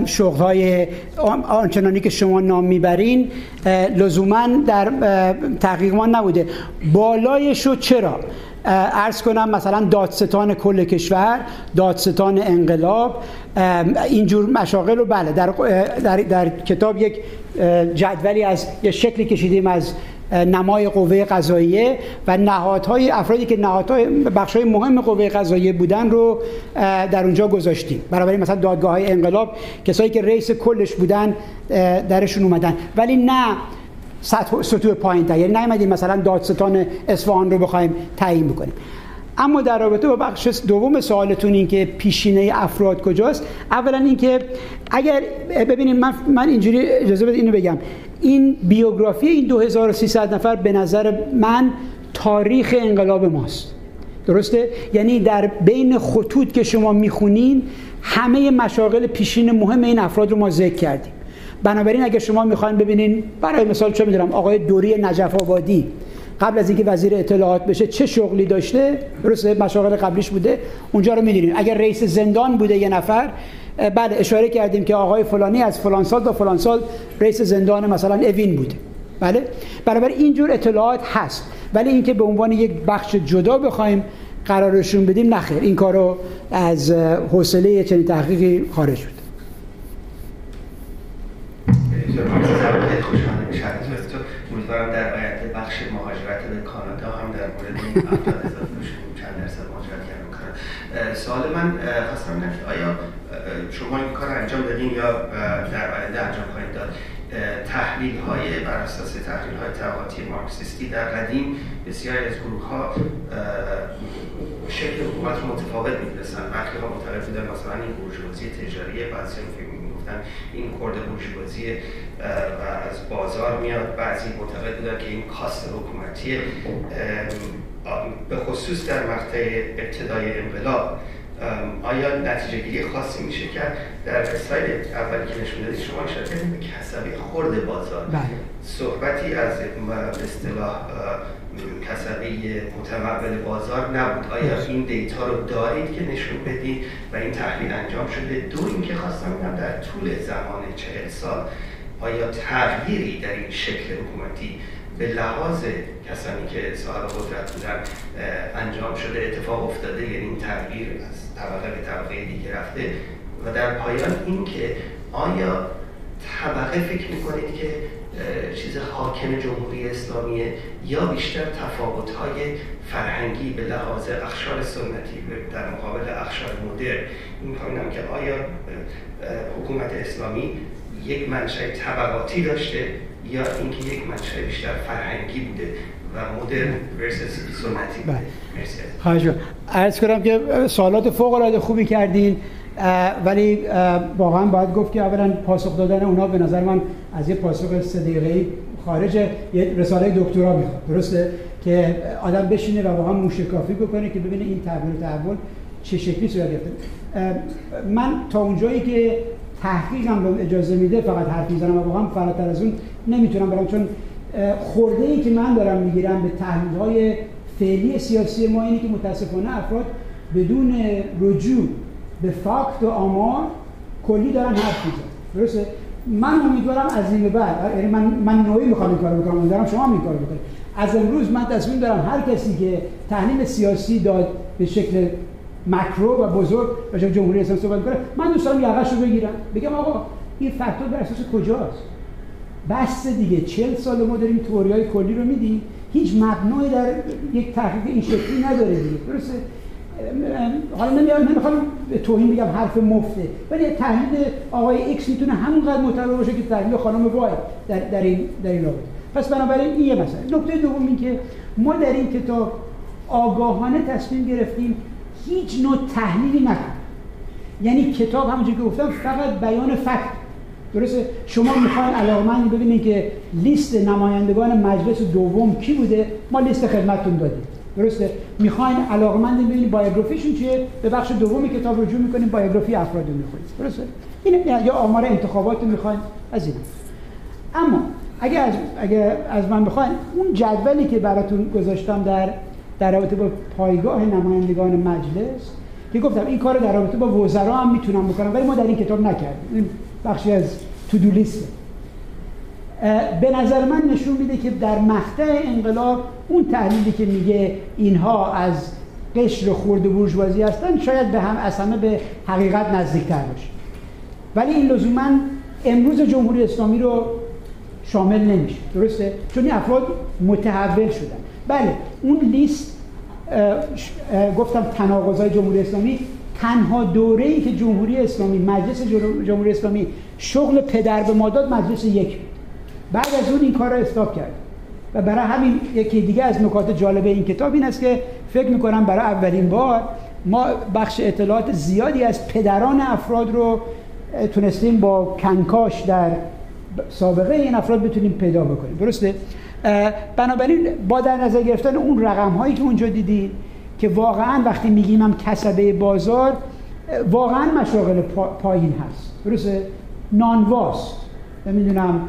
شغلهای آنچنانی که شما نام می‌برین لزوما در تحقیق ما نبوده. بالایش رو چرا؟ ارز کنم مثلا دادستان کل کشور دادستان انقلاب اینجور مشاغل رو بله در, در, در کتاب یک جدولی از یه شکلی کشیدیم از نمای قوه قضاییه و نهادهای افرادی که نهادهای بخشای مهم قوه قضاییه بودن رو در اونجا گذاشتیم. برای مثلا دادگاه های انقلاب کسایی که رئیس کلش بودن درشون اومدن. ولی نه سطح سطوح پایین یعنی نیومدیم مثلا دادستان اصفهان رو بخوایم تعیین بکنیم. اما در رابطه با بخش دوم سوالتون این که پیشینه افراد کجاست اولا اینکه اگر ببینید من من اینجوری اجازه بدید اینو بگم. این بیوگرافی این 2300 نفر به نظر من تاریخ انقلاب ماست. درسته؟ یعنی در بین خطوط که شما می‌خونین همه مشاغل پیشین مهم این افراد رو ما ذکر کردیم. بنابراین اگر شما می‌خواین ببینین برای مثال چه می‌دونم آقای دوری نجف آبادی. قبل از اینکه وزیر اطلاعات بشه چه شغلی داشته؟ درسته مشاغل قبلیش بوده. اونجا رو می‌دونیم. اگر رئیس زندان بوده یه نفر بله اشاره کردیم که آقای فلانی از فلان سال تا فلان سال رئیس زندان مثلا اوین بوده. بله؟ برابر اینجور اطلاعات هست. ولی اینکه به عنوان یک بخش جدا بخوایم قرارشون بدیم نخیر این کارو از حوصله چنین تحقیقی خارج شد امیدوارم در آینده بخش مهاجرت به کانادا هم در مورد این افراد چند درصد مهاجرت کردن سوال من خواستم که آیا شما این کار انجام دادین یا در آینده انجام خواهید داد؟ تحلیل های بر اساس تحلیل های طبقاتی مارکسیستی در قدیم بسیاری از گروه ها شکل حکومت متفاوت میدرسن برخی ها معتقد بودن مثلا این بورژوازی تجاری بعضی فکر می‌گفتن این کرد بورژوازی و از بازار میاد. بعضی معتقد بودن که این کاست حکومتی به خصوص در مقطع ابتدای انقلاب آیا نتیجه گیری خاصی میشه کرد؟ در اسلاید اولی که نشون دادید شما اشاره کردید به کسبه خورد بازار. بله. صحبتی از اصطلاح کسبه متمول بازار نبود. آیا این دیتا رو دارید که نشون بدید و این تحلیل انجام شده؟ دو اینکه خواستم بگم در طول زمان چهل سال آیا تغییری در این شکل حکومتی به لحاظ کسانی که صاحب قدرت بودن انجام شده اتفاق افتاده یعنی این تغییر از طبقه به طبقه دیگه رفته و در پایان اینکه آیا طبقه فکر می‌کنید که چیز حاکم جمهوری اسلامیه یا بیشتر تفاوت‌های فرهنگی به لحاظ اخشار سنتی در مقابل اخشار مدرن؟ این که آیا حکومت اسلامی یک منشأ طبقاتی داشته یا اینکه یک منشأ بیشتر فرهنگی بوده و مدرن ورسس سنتی بوده. خواهش عرض کنم که سوالات فوق العاده خوبی کردین ولی واقعا باید گفت که اولا پاسخ دادن اونا به نظر من از یه پاسخ سه دقیقه‌ای خارج یه رساله دکترا می‌خواد. درسته؟ که آدم بشینه و هم موشکافی بکنه که ببینه این تحول تحول چه شکلی صورت گرفته. من تا اونجایی که تحقیقم به اجازه میده فقط حرف می‌زنم و واقعا فراتر از اون نمی‌تونم برم چون خورده ای که من دارم می‌گیرم به تحلیل های فعلی سیاسی ما اینه که متاسفانه افراد بدون رجوع به فاکت و آمار کلی دارن حرف می‌زنن. درسته؟ من امیدوارم از این بعد یعنی من من نوعی می‌خوام این کارو بکنم امیدوارم شما این کارو بکنید. از امروز من تصمیم دارم هر کسی که تحلیل سیاسی داد به شکل مکرو و بزرگ راجع جمهوری اسلامی صحبت کنه من دوست دارم یقش رو بگیرم. بگم آقا این فاکتور بر اساس کجاست؟ بس دیگه. چل سال ما داریم توری های کلی رو میدیم. هیچ مبنایی در یک تحقیق این شکلی نداره دیگه. درسته؟ حالا نمیام نمی‌خوام به توهین بگم حرف مفته. ولی تحلیل آقای X می‌تونه همونقدر معتبر باشه که تحلیل خانم Y در, در این در این رابطه. پس بنابراین این یه مسئله. نکته دوم این که ما در این کتاب آگاهانه تصمیم گرفتیم هیچ نوع تحلیلی نکنیم یعنی کتاب همونجوری که گفتم فقط بیان fact. درسته؟ شما می‌خواین علاقمند ببینید که لیست نمایندگان مجلس دوم کی بوده؟ ما لیست خدمتتون دادیم. درسته؟ می‌خواین علاقمند ببینید بایوگرافیشون چیه؟ به بخش دوم کتاب رجوع می‌کنیم بایوگرافی افراد رو درسته؟ این یا آمار انتخابات می‌خواین از این اما اگه از, اگه از من بخواین اون جدولی که براتون گذاشتم در در رابطه با پایگاه نمایندگان مجلس که گفتم این کار در رابطه با وزرا هم می‌تونم بکنم ولی ما در این کتاب نکردیم. بخشی از تو به نظر من نشون میده که در مقطع انقلاب اون تحلیلی که میگه اینها از قشر خورد بورژوازی هستن شاید به هم از به حقیقت نزدیکتر باشه. ولی این لزوما امروز جمهوری اسلامی رو شامل نمیشه. درسته؟ چون این افراد متحول شدن. بله اون لیست گفتم تناقضای جمهوری اسلامی تنها دوره ای که جمهوری اسلامی مجلس جمهوری اسلامی شغل پدر به ماداد مجلس یک بعد از اون این کار را استاپ کرد. و برای همین یکی دیگه از نکات جالب این کتاب این است که فکر می‌کنم برای اولین بار ما بخش اطلاعات زیادی از پدران افراد رو تونستیم با کنکاش در سابقه این افراد بتونیم پیدا بکنیم. درسته؟ بنابراین با در نظر گرفتن اون رقم هایی که اونجا دیدید که واقعا وقتی میگیم هم کسبه بازار واقعا مشاغل پایین هست. درسته؟ نانواست نمی‌دونم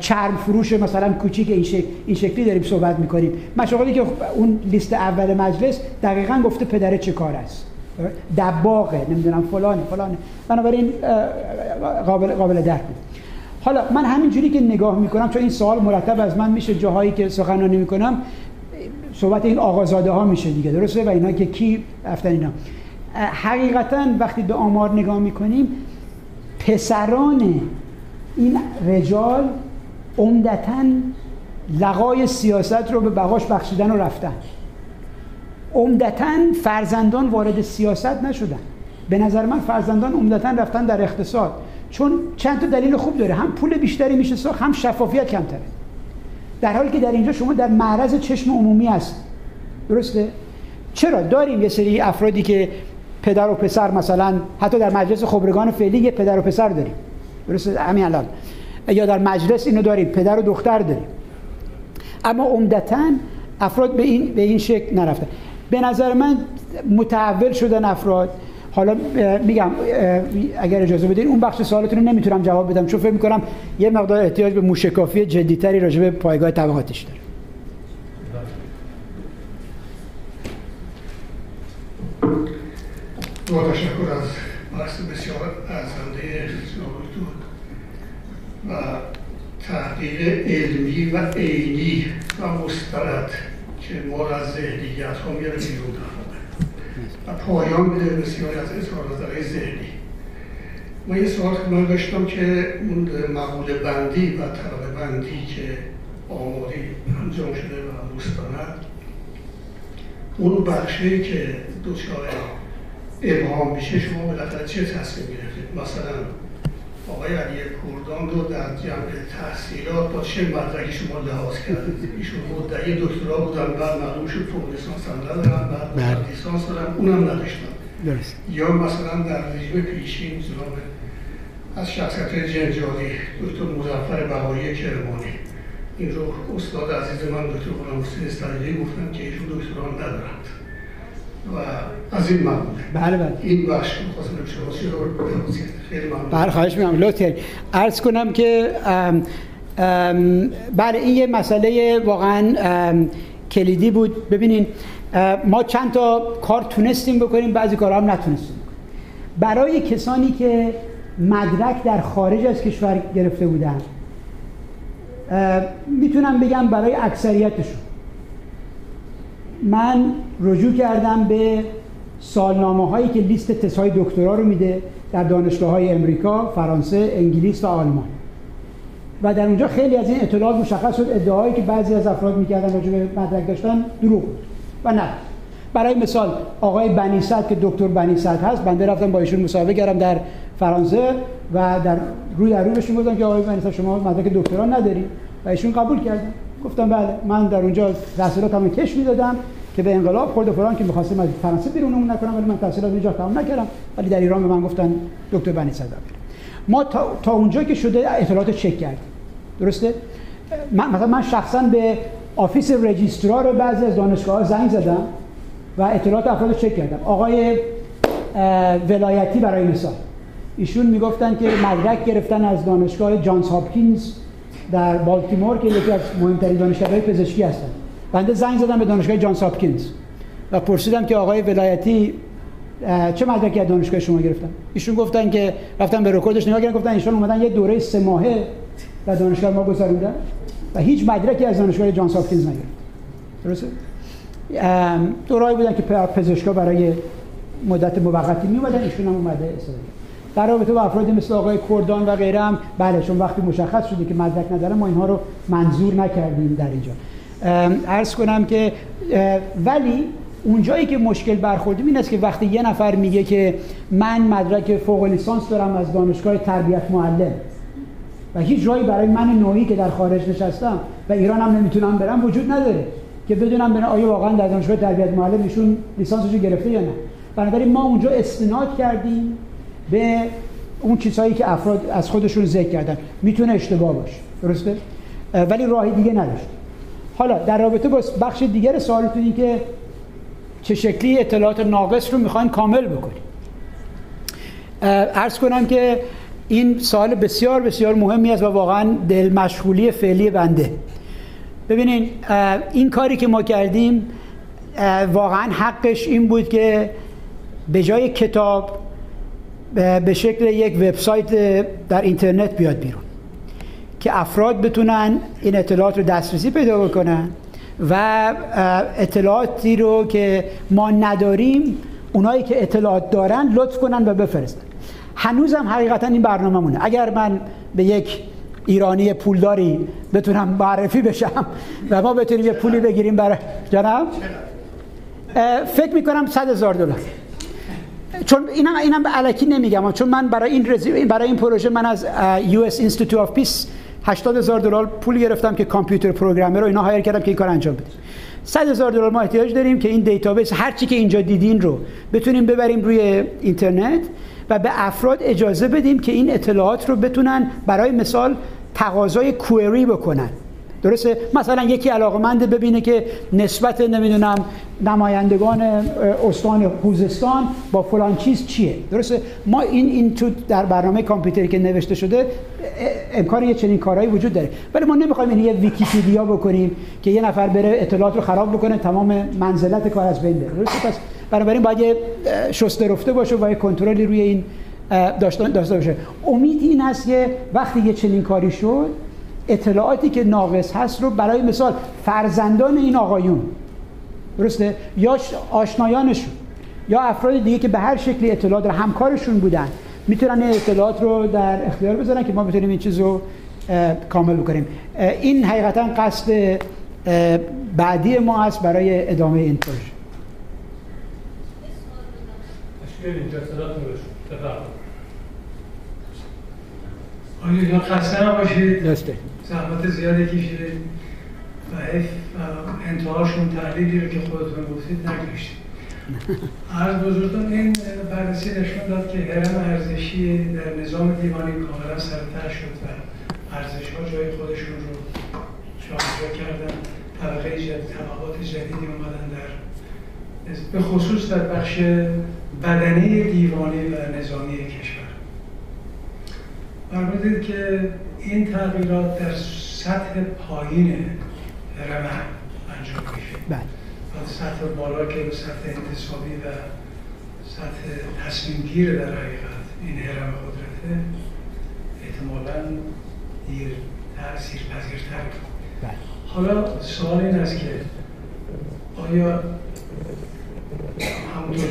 چرم فروش مثلا کوچیک این, شکل، این شکلی داریم صحبت می‌کنیم. مشاغلی که اون لیست اول مجلس دقیقا گفته پدره چه کار است. دباغه نمی‌دونم فلان فلان بنابراین قابل قابل درک بود. حالا من همینجوری که نگاه می‌کنم چون این سوال مرتب از من میشه جاهایی که سخنرانی می‌کنم صحبت این آقازاده ها میشه دیگه درسته؟ و اینا که کی رفتن اینا. حقیقتا وقتی به آمار نگاه می‌کنیم پسران این رجال عمدتا لقای سیاست رو به بقاش بخشیدن و رفتن. عمدتا فرزندان وارد سیاست نشدن. به نظر من فرزندان عمدتا رفتن در اقتصاد. چون چند تا دلیل خوب داره. هم پول بیشتری میشه ساخت هم شفافیت کمتره. در حالی که در اینجا شما در معرض چشم عمومی هست. درسته؟ چرا؟ داریم یه سری افرادی که پدر و پسر مثلا حتی در مجلس خبرگان فعلی یه پدر و پسر داریم. درسته؟ همین الان. یا در مجلس اینو داریم پدر و دختر داریم. اما عمدتا افراد به این به این شکل نرفتن به نظر من متحول شدن افراد حالا میگم اگر اجازه بدین اون بخش سوالتون رو نمی‌تونم جواب بدم چون فکر می‌کنم یه مقدار احتیاج به موشکافی جدیتری راجع به پایگاه طبقاتش داره. با تشکر از بحث بسیار ارزنده جنابتون و تحقیق علمی و عینی و مسترد که ما از ذهنیت ها میاره بیرون و پایان بده بسیاری از نظرهای ذهنی ما یه سوال من داشتم که اون مقوله بندی و طبقه بندی که آماری انجام شده و مستند اون بخشی که دوچار ابهام میشه شما بالاخره چه تصمیم گرفتید مثلا آقای علی کردان رو در جمع تحصیلات با چه مدرکی شما لحاظ کردید؟ ایشون مدعی دکترا بودن بعد معلوم شد فوق لیسانس هم ندارن بعد بله. لیسانس دارن. اونم نداشتن. درست. یا مثلا در رژیم پیشین جناب از شخصیت جنجالی دکتر مزفر بهایی کرمانی. این رو استاد عزیز من دکتر غلام حسین استادی گفتن که ایشون دکتران ندارند. و از این ممنون بله بله. این بخش خواستم خیلی ممنون. بله خواهش می‌کنم. لطف عرض کنم که ام ام بله این یه مسئله واقعا کلیدی بود. ببینین ما چند تا کار تونستیم بکنیم بعضی کارها هم نتونستیم برای کسانی که مدرک در خارج از کشور گرفته بودن می‌تونم بگم برای اکثریتشون. من رجوع کردم به سالنامه هایی که لیست تست دکترا رو میده در دانشگاه های امریکا، فرانسه، انگلیس و آلمان. و در اونجا خیلی از این اطلاعات مشخص شد. ادعایی که بعضی از افراد می‌کردن راجع به مدرک داشتن دروغ بود و نه برای مثال آقای بنیصد که دکتر بنیصد هست بنده رفتم با ایشون مصاحبه کردم در فرانسه و در روی رو بهشون گفتم که آقای بنیصد شما مدرک دکترا نداری؟ و ایشون قبول کردن گفتم بله من در اونجا تحصیلاتمو کش می‌دادم که به انقلاب خورد فلان که می‌خواستم از فرانسه بیرونمون نکنم ولی من تحصیلات اینجا تمام نکردم. ولی در ایران به من گفتن دکتر بنیصد ما تا, تا اونجا که شده اطلاعات چک کردیم. درسته؟ من مثلا من شخصا به office registrar بعضی از دانشگاه زنگ زدم و اطلاعات افراد چک کردم. آقای ولایتی برای مثال. ایشون می‌گفتن که مدرک گرفتن از دانشگاه جانز هاپکینز در بالتیمور که یکی از مهمترین دانشگاه‌های پزشکی هستن. بنده زنگ زدم به دانشگاه جانز هاپکینز و پرسیدم که آقای ولایتی چه مدرکی از دانشگاه شما گرفتن؟ ایشون گفتن که رفتن به رکوردش نگاه کردن گفتن ایشون اومدن یه دوره سه ماهه در دانشگاه ما گذروندن و هیچ مدرکی از دانشگاه جانز هاپکینز نگرفت. درسته؟ دورایی بودن که پزشکا برای مدت موقتی می اومدن ایشون هم اومده استفاده در رابطه با افرادی مثل آقای کردان و غیره هم بله چون وقتی مشخص شده که مدرک نداره ما اینها رو منظور نکردیم در اینجا. عرض کنم که ولی اونجایی که مشکل برخوردیم این است که وقتی یه نفر میگه که من مدرک فوق لیسانس دارم از دانشگاه تربیت معلم و هیچ جایی برای من نوعی که در خارج نشستم و ایران هم نمی‌تونم برم وجود نداره که بدونم بنا آیا واقعا در دانشگاه تربیت معلم ایشون لیسانسش گرفته یا نه. بنابراین ما اونجا استناد کردیم به اون چیزهایی که افراد از خودشون ذکر کردن. می‌تونه اشتباه باشه. درسته؟ ولی راهی دیگه نداشت. حالا در رابطه با بخش دیگر سوالتون این که چه شکلی اطلاعات ناقص رو می‌خواین کامل بکنیم ارز کنم که این سوال بسیار بسیار مهمی است و واقعا دل مشغولی فعلی بنده. ببینین این کاری که ما کردیم واقعا حقش این بود که به جای کتاب به شکل یک وبسایت در اینترنت بیاد بیرون که افراد بتونن این اطلاعات رو دسترسی پیدا بکنن و اطلاعاتی رو که ما نداریم اونایی که اطلاعات دارن لطف کنن و بفرستن. هنوزم حقیقتا این برنامه مونه اگر من به یک ایرانی پولداری بتونم معرفی بشم و ما بتونیم یه پولی بگیریم برای جناب؟ فکر می‌کنم صد هزار دلار. چون اینم اینم به الکی نمیگم. چون من برای این برای این پروژه من از U.S. Institute of Peace 80 هزار دلار پول گرفتم که computer programmer رو اینا hire کردم که این کار انجام بدیم. 100 هزار دلار ما احتیاج داریم که این database هر چی که اینجا دیدین رو بتونیم ببریم روی اینترنت و به افراد اجازه بدیم که این اطلاعات رو بتونن برای مثال تقاضای query بکنن. درسته؟ مثلا یکی علاقمند ببینه که نسبت نمی‌دونم نمایندگان استان خوزستان با فلان چیز چیه؟ درسته؟ ما این این تو در برنامه کامپیوتری که نوشته شده امکان یه چنین کارهایی وجود داره. ولی ما نمی‌خوایم این یه ویکیپدیا بکنیم که یه نفر بره اطلاعات رو خراب بکنه تمام منزلت کار از بین بره. درسته؟ پس بنابراین باید یه شسته رفته باشه و یه کنترلی روی این داشته باشه. امید این هست که وقتی یه چنین کاری شد اطلاعاتی که ناقص هست رو برای مثال فرزندان این آقایون درسته؟ یا آشنایانشون یا افراد دیگه که به هر شکلی اطلاعات رو همکارشون بودن می‌تونن این اطلاعات رو در اختیار بذارن که ما بتونیم این چیز رو کامل بکنیم. این حقیقتا قصد بعدی ما هست برای ادامه این پروژه. آیا خسته نباشید؟ دسته زحمت زیادی کشیدید. و انتهاشون تحلیلی رو که خودتون گفتید نکشید. عرض بزرگتون این بررسی نشون داد که هرم ارزشی در نظام دیوانی کاملا سرتر شد و ارزش ها جای خودشون رو جابجا کردن. طبقه جدید طبقات جدیدی اومدن در به خصوص در بخش بدنه دیوانی و نظامی کشور. فرمودید که این تغییرات در سطح پایین رمه انجام میشه. بله. سطح بالا که به سطح انتصابی و سطح تصمیم گیر در حقیقت این هرم قدرته احتمالا دیر تاثیر پذیرتر بله. حالا سوال این است که آیا همونطور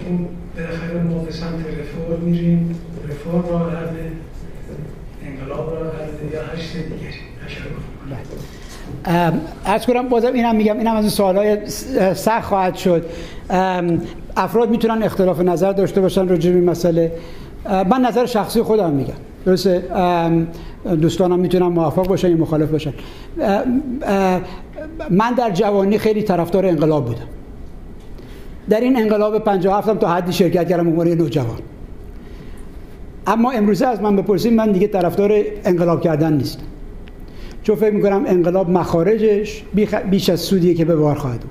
که اون بالاخره ما به سمت رفور میریم رفور راه از کنم بازم اینم میگم اینم از سوالای سخت خواهد شد. افراد می‌تونن اختلاف نظر داشته باشن راجع به مسئله. من نظر شخصی خودم میگم. درسته؟ دوستانم می‌تونن موافق باشن یا مخالف باشن. من در جوانی خیلی طرفدار انقلاب بودم. در این انقلاب 57 هم تا حدی شرکت کردم عنوان نوجوان. اما امروزه از من بپرسید من دیگه طرفدار انقلاب کردن نیستم. چون فکر می‌کنم انقلاب مخارجش بیش از سودیه که به بار خواهد بود.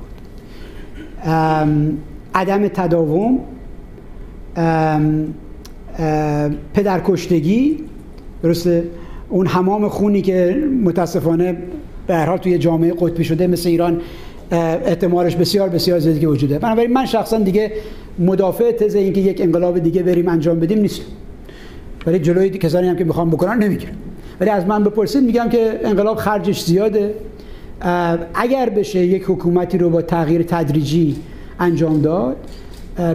عدم تداوم پدرکشتگی درسته؟ اون حمام خونی که متاسفانه به هر حال توی جامعه قطبی شده مثل ایران احتمالش بسیار بسیار زیادی که وجوده بنابراین من شخصا دیگه مدافع تز اینکه یک انقلاب دیگه بریم انجام بدیم نیست ولی جلوی کسانی هم که می‌خوام بکنن نمی‌گیرم ولی از من بپرسید میگم که انقلاب خرجش زیاده. اگر بشه یک حکومتی رو با تغییر تدریجی انجام داد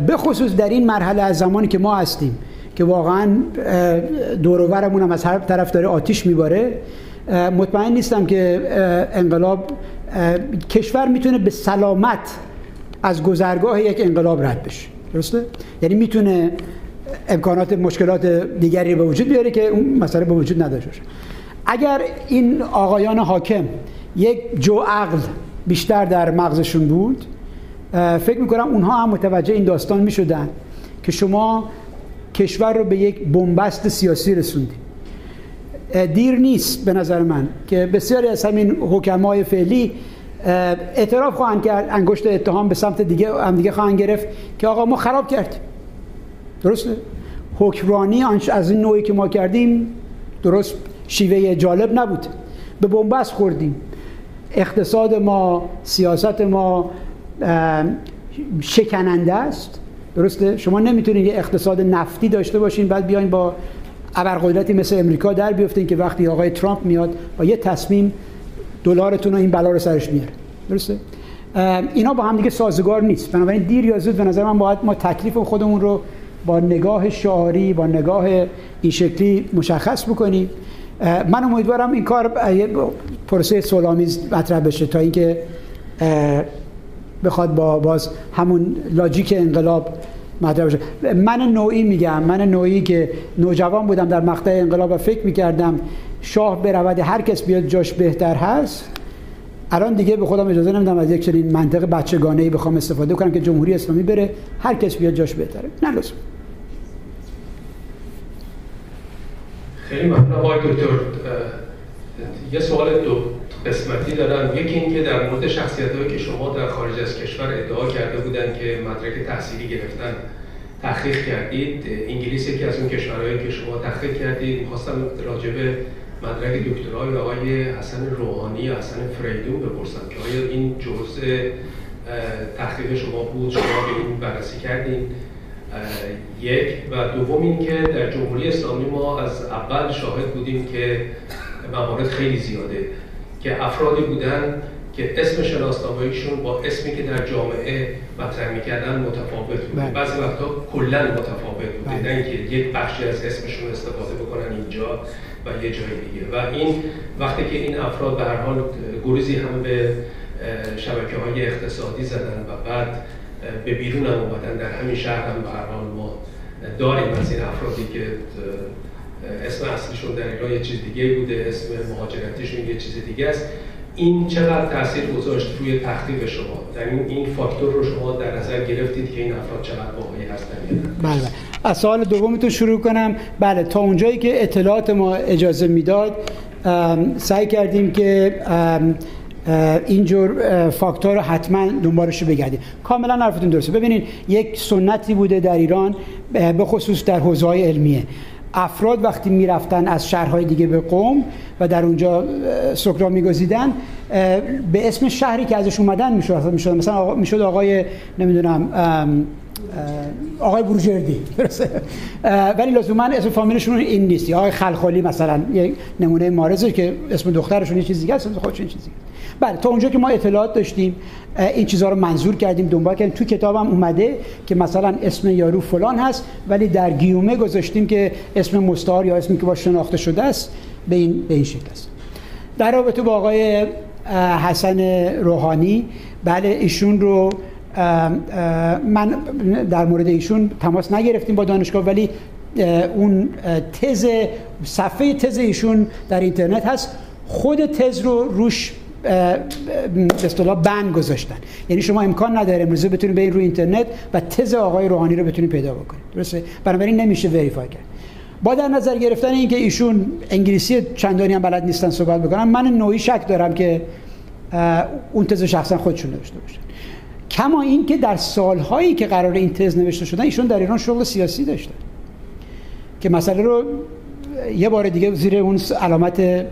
به خصوص در این مرحله از زمانی که ما هستیم که واقعا دورورمون هم از هر طرف داره آتیش میباره مطمئن نیستم که انقلاب کشور می‌تونه به سلامت از گذرگاه یک انقلاب رد بشه. درسته؟ یعنی می‌تونه امکانات مشکلات دیگری به وجود بیاره که اون مسئله به وجود نداشته اگر این آقایان حاکم یک جو عقل بیشتر در مغزشون بود فکر می‌کنم اونها هم متوجه این داستان می‌شدن که شما کشور رو به یک بنبست سیاسی رسوندید. دیر نیست به نظر من که بسیاری از همین حکمای فعلی اعتراف خواهند کرد انگشت اتهام به سمت دیگه هم دیگه خواهند گرفت که آقا ما خراب کردیم. درسته؟ حکمرانی از این نوعی که ما کردیم درست شیوه جالب نبود. به بنبست خوردیم. اقتصاد ما سیاست ما شکننده است. درسته؟ شما نمی‌تونید یه اقتصاد نفتی داشته باشین بعد بیاین با ابرقدرتی مثل امریکا در بیفتین که وقتی آقای ترامپ میاد با یه تصمیم دلارتون رو این بلا رو سرش میاره. درسته؟ اینا با هم دیگه سازگار نیست. بنابراین دیر یا زود به نظر من باید ما تکلیف خودمون رو با نگاه شعاری با نگاه این شکلی مشخص بکنیم من امیدوارم این کار پروسه سولامیز مطرح بشه تا اینکه بخواد با باز همون لاجیک انقلاب مطرح بشه. من نوعی میگم من نوعی که نوجوان بودم در مقطع انقلاب و فکر می‌کردم شاه برود هر کس بیاد جاش بهتر هست. الان دیگه به خودم اجازه نمیدم از یک چنین منطق بچگانه ای بخوام استفاده کنم که جمهوری اسلامی بره هر کس بیاد جاش بهتره. نه لازم خیلی ممنون. آقای دکتر یه سوال دو قسمتی دارم. یکی اینکه در مورد شخصیت هایی که شما در خارج از کشور ادعا کرده بودن که مدرک تحصیلی گرفتن تحقیق کردید انگلیس یکی از اون کشورهایی که شما تحقیق کردید. می‌خواستم راجع به مدرک دکترای آقای حسن روحانی یا حسن فریدون بپرسم که آیا این جزء تحقیق شما بود؟ شما به این بررسی کردین؟ یک. و دوم اینکه در جمهوری اسلامی ما از اول شاهد بودیم که موارد خیلی زیاده که افرادی بودن که اسم شناسنامه‌ایشون با اسمی که در جامعه مطرح می‌کردن متفاوت بود. بله. بعضی وقتا کلا متفاوت بود. بله. نه اینکه یک بخشی از اسمشون استفاده بکنن اینجا. و یه جای دیگه. و این وقتی که این افراد به هر حال گریزی هم به شبکه های اقتصادی زدن و بعد به بیرون هم اومدن در همین شهر هم به هر حال ما داریم از این افرادی که اسم اصلیشون در ایران یه چیز دیگه بوده اسم مهاجرتیشون یه چیز دیگه است. این چقدر تاثیر گذاشت روی تحقیق شما؟ در این این فاکتور رو شما در نظر گرفتید که این افراد چقدر واقعی هستن بله. از سوال دومتون شروع کنم. بله تا اونجایی که اطلاعات ما اجازه می‌داد سعی کردیم که اینجور فاکتور رو حتما دنبالش رو بگردیم. کاملا حرفتون درسته. ببینید یک سنتی بوده در ایران به خصوص در حوزه علمیه. افراد وقتی می‌رفتن از شهرهای دیگه به قوم و در اونجا سکرا میگزیدن به اسم شهری که ازش اومدن می‌شد مثلا می‌شد آقای نمی‌دونم آقای بروجردی ولی لزوما اسم فامیلشون این نیست. آقای خلخالی مثلا یک نمونه مارزه که اسم دخترشون یه چیز دیگه است خودشون چیزی بله تا اونجا که ما اطلاعات داشتیم این چیزها رو منظور کردیم دنبال کردیم. تو کتابم اومده که مثلا اسم یارو فلان هست ولی در گیومه گذاشتیم که اسم مستعار یا اسمی که با شناخته شده است به این به این شکل است. در رابطه با آقای حسن روحانی بله ایشون رو من در مورد ایشون تماس نگرفتیم با دانشگاه ولی اون تز صفحه تز ایشون در اینترنت هست. خود تز رو روش به اصطلاح بند گذاشتن. یعنی شما امکان نداره امروزه بتونید برید روی اینترنت و تز آقای روحانی رو بتونید پیدا بکنید درسته؟ بنابراین نمیشه وریفای کرد. با در نظر گرفتن اینکه ایشون انگلیسی چندانی هم بلد نیستن صحبت بکنن من نوعی شک دارم که اون تز شخصا خودشون نوشته باشن. کما اینکه در سالهایی که قرار این تز نوشته شدن ایشون در ایران شغل سیاسی داشتن که مسئله رو یه بار دیگه زیر اون علامت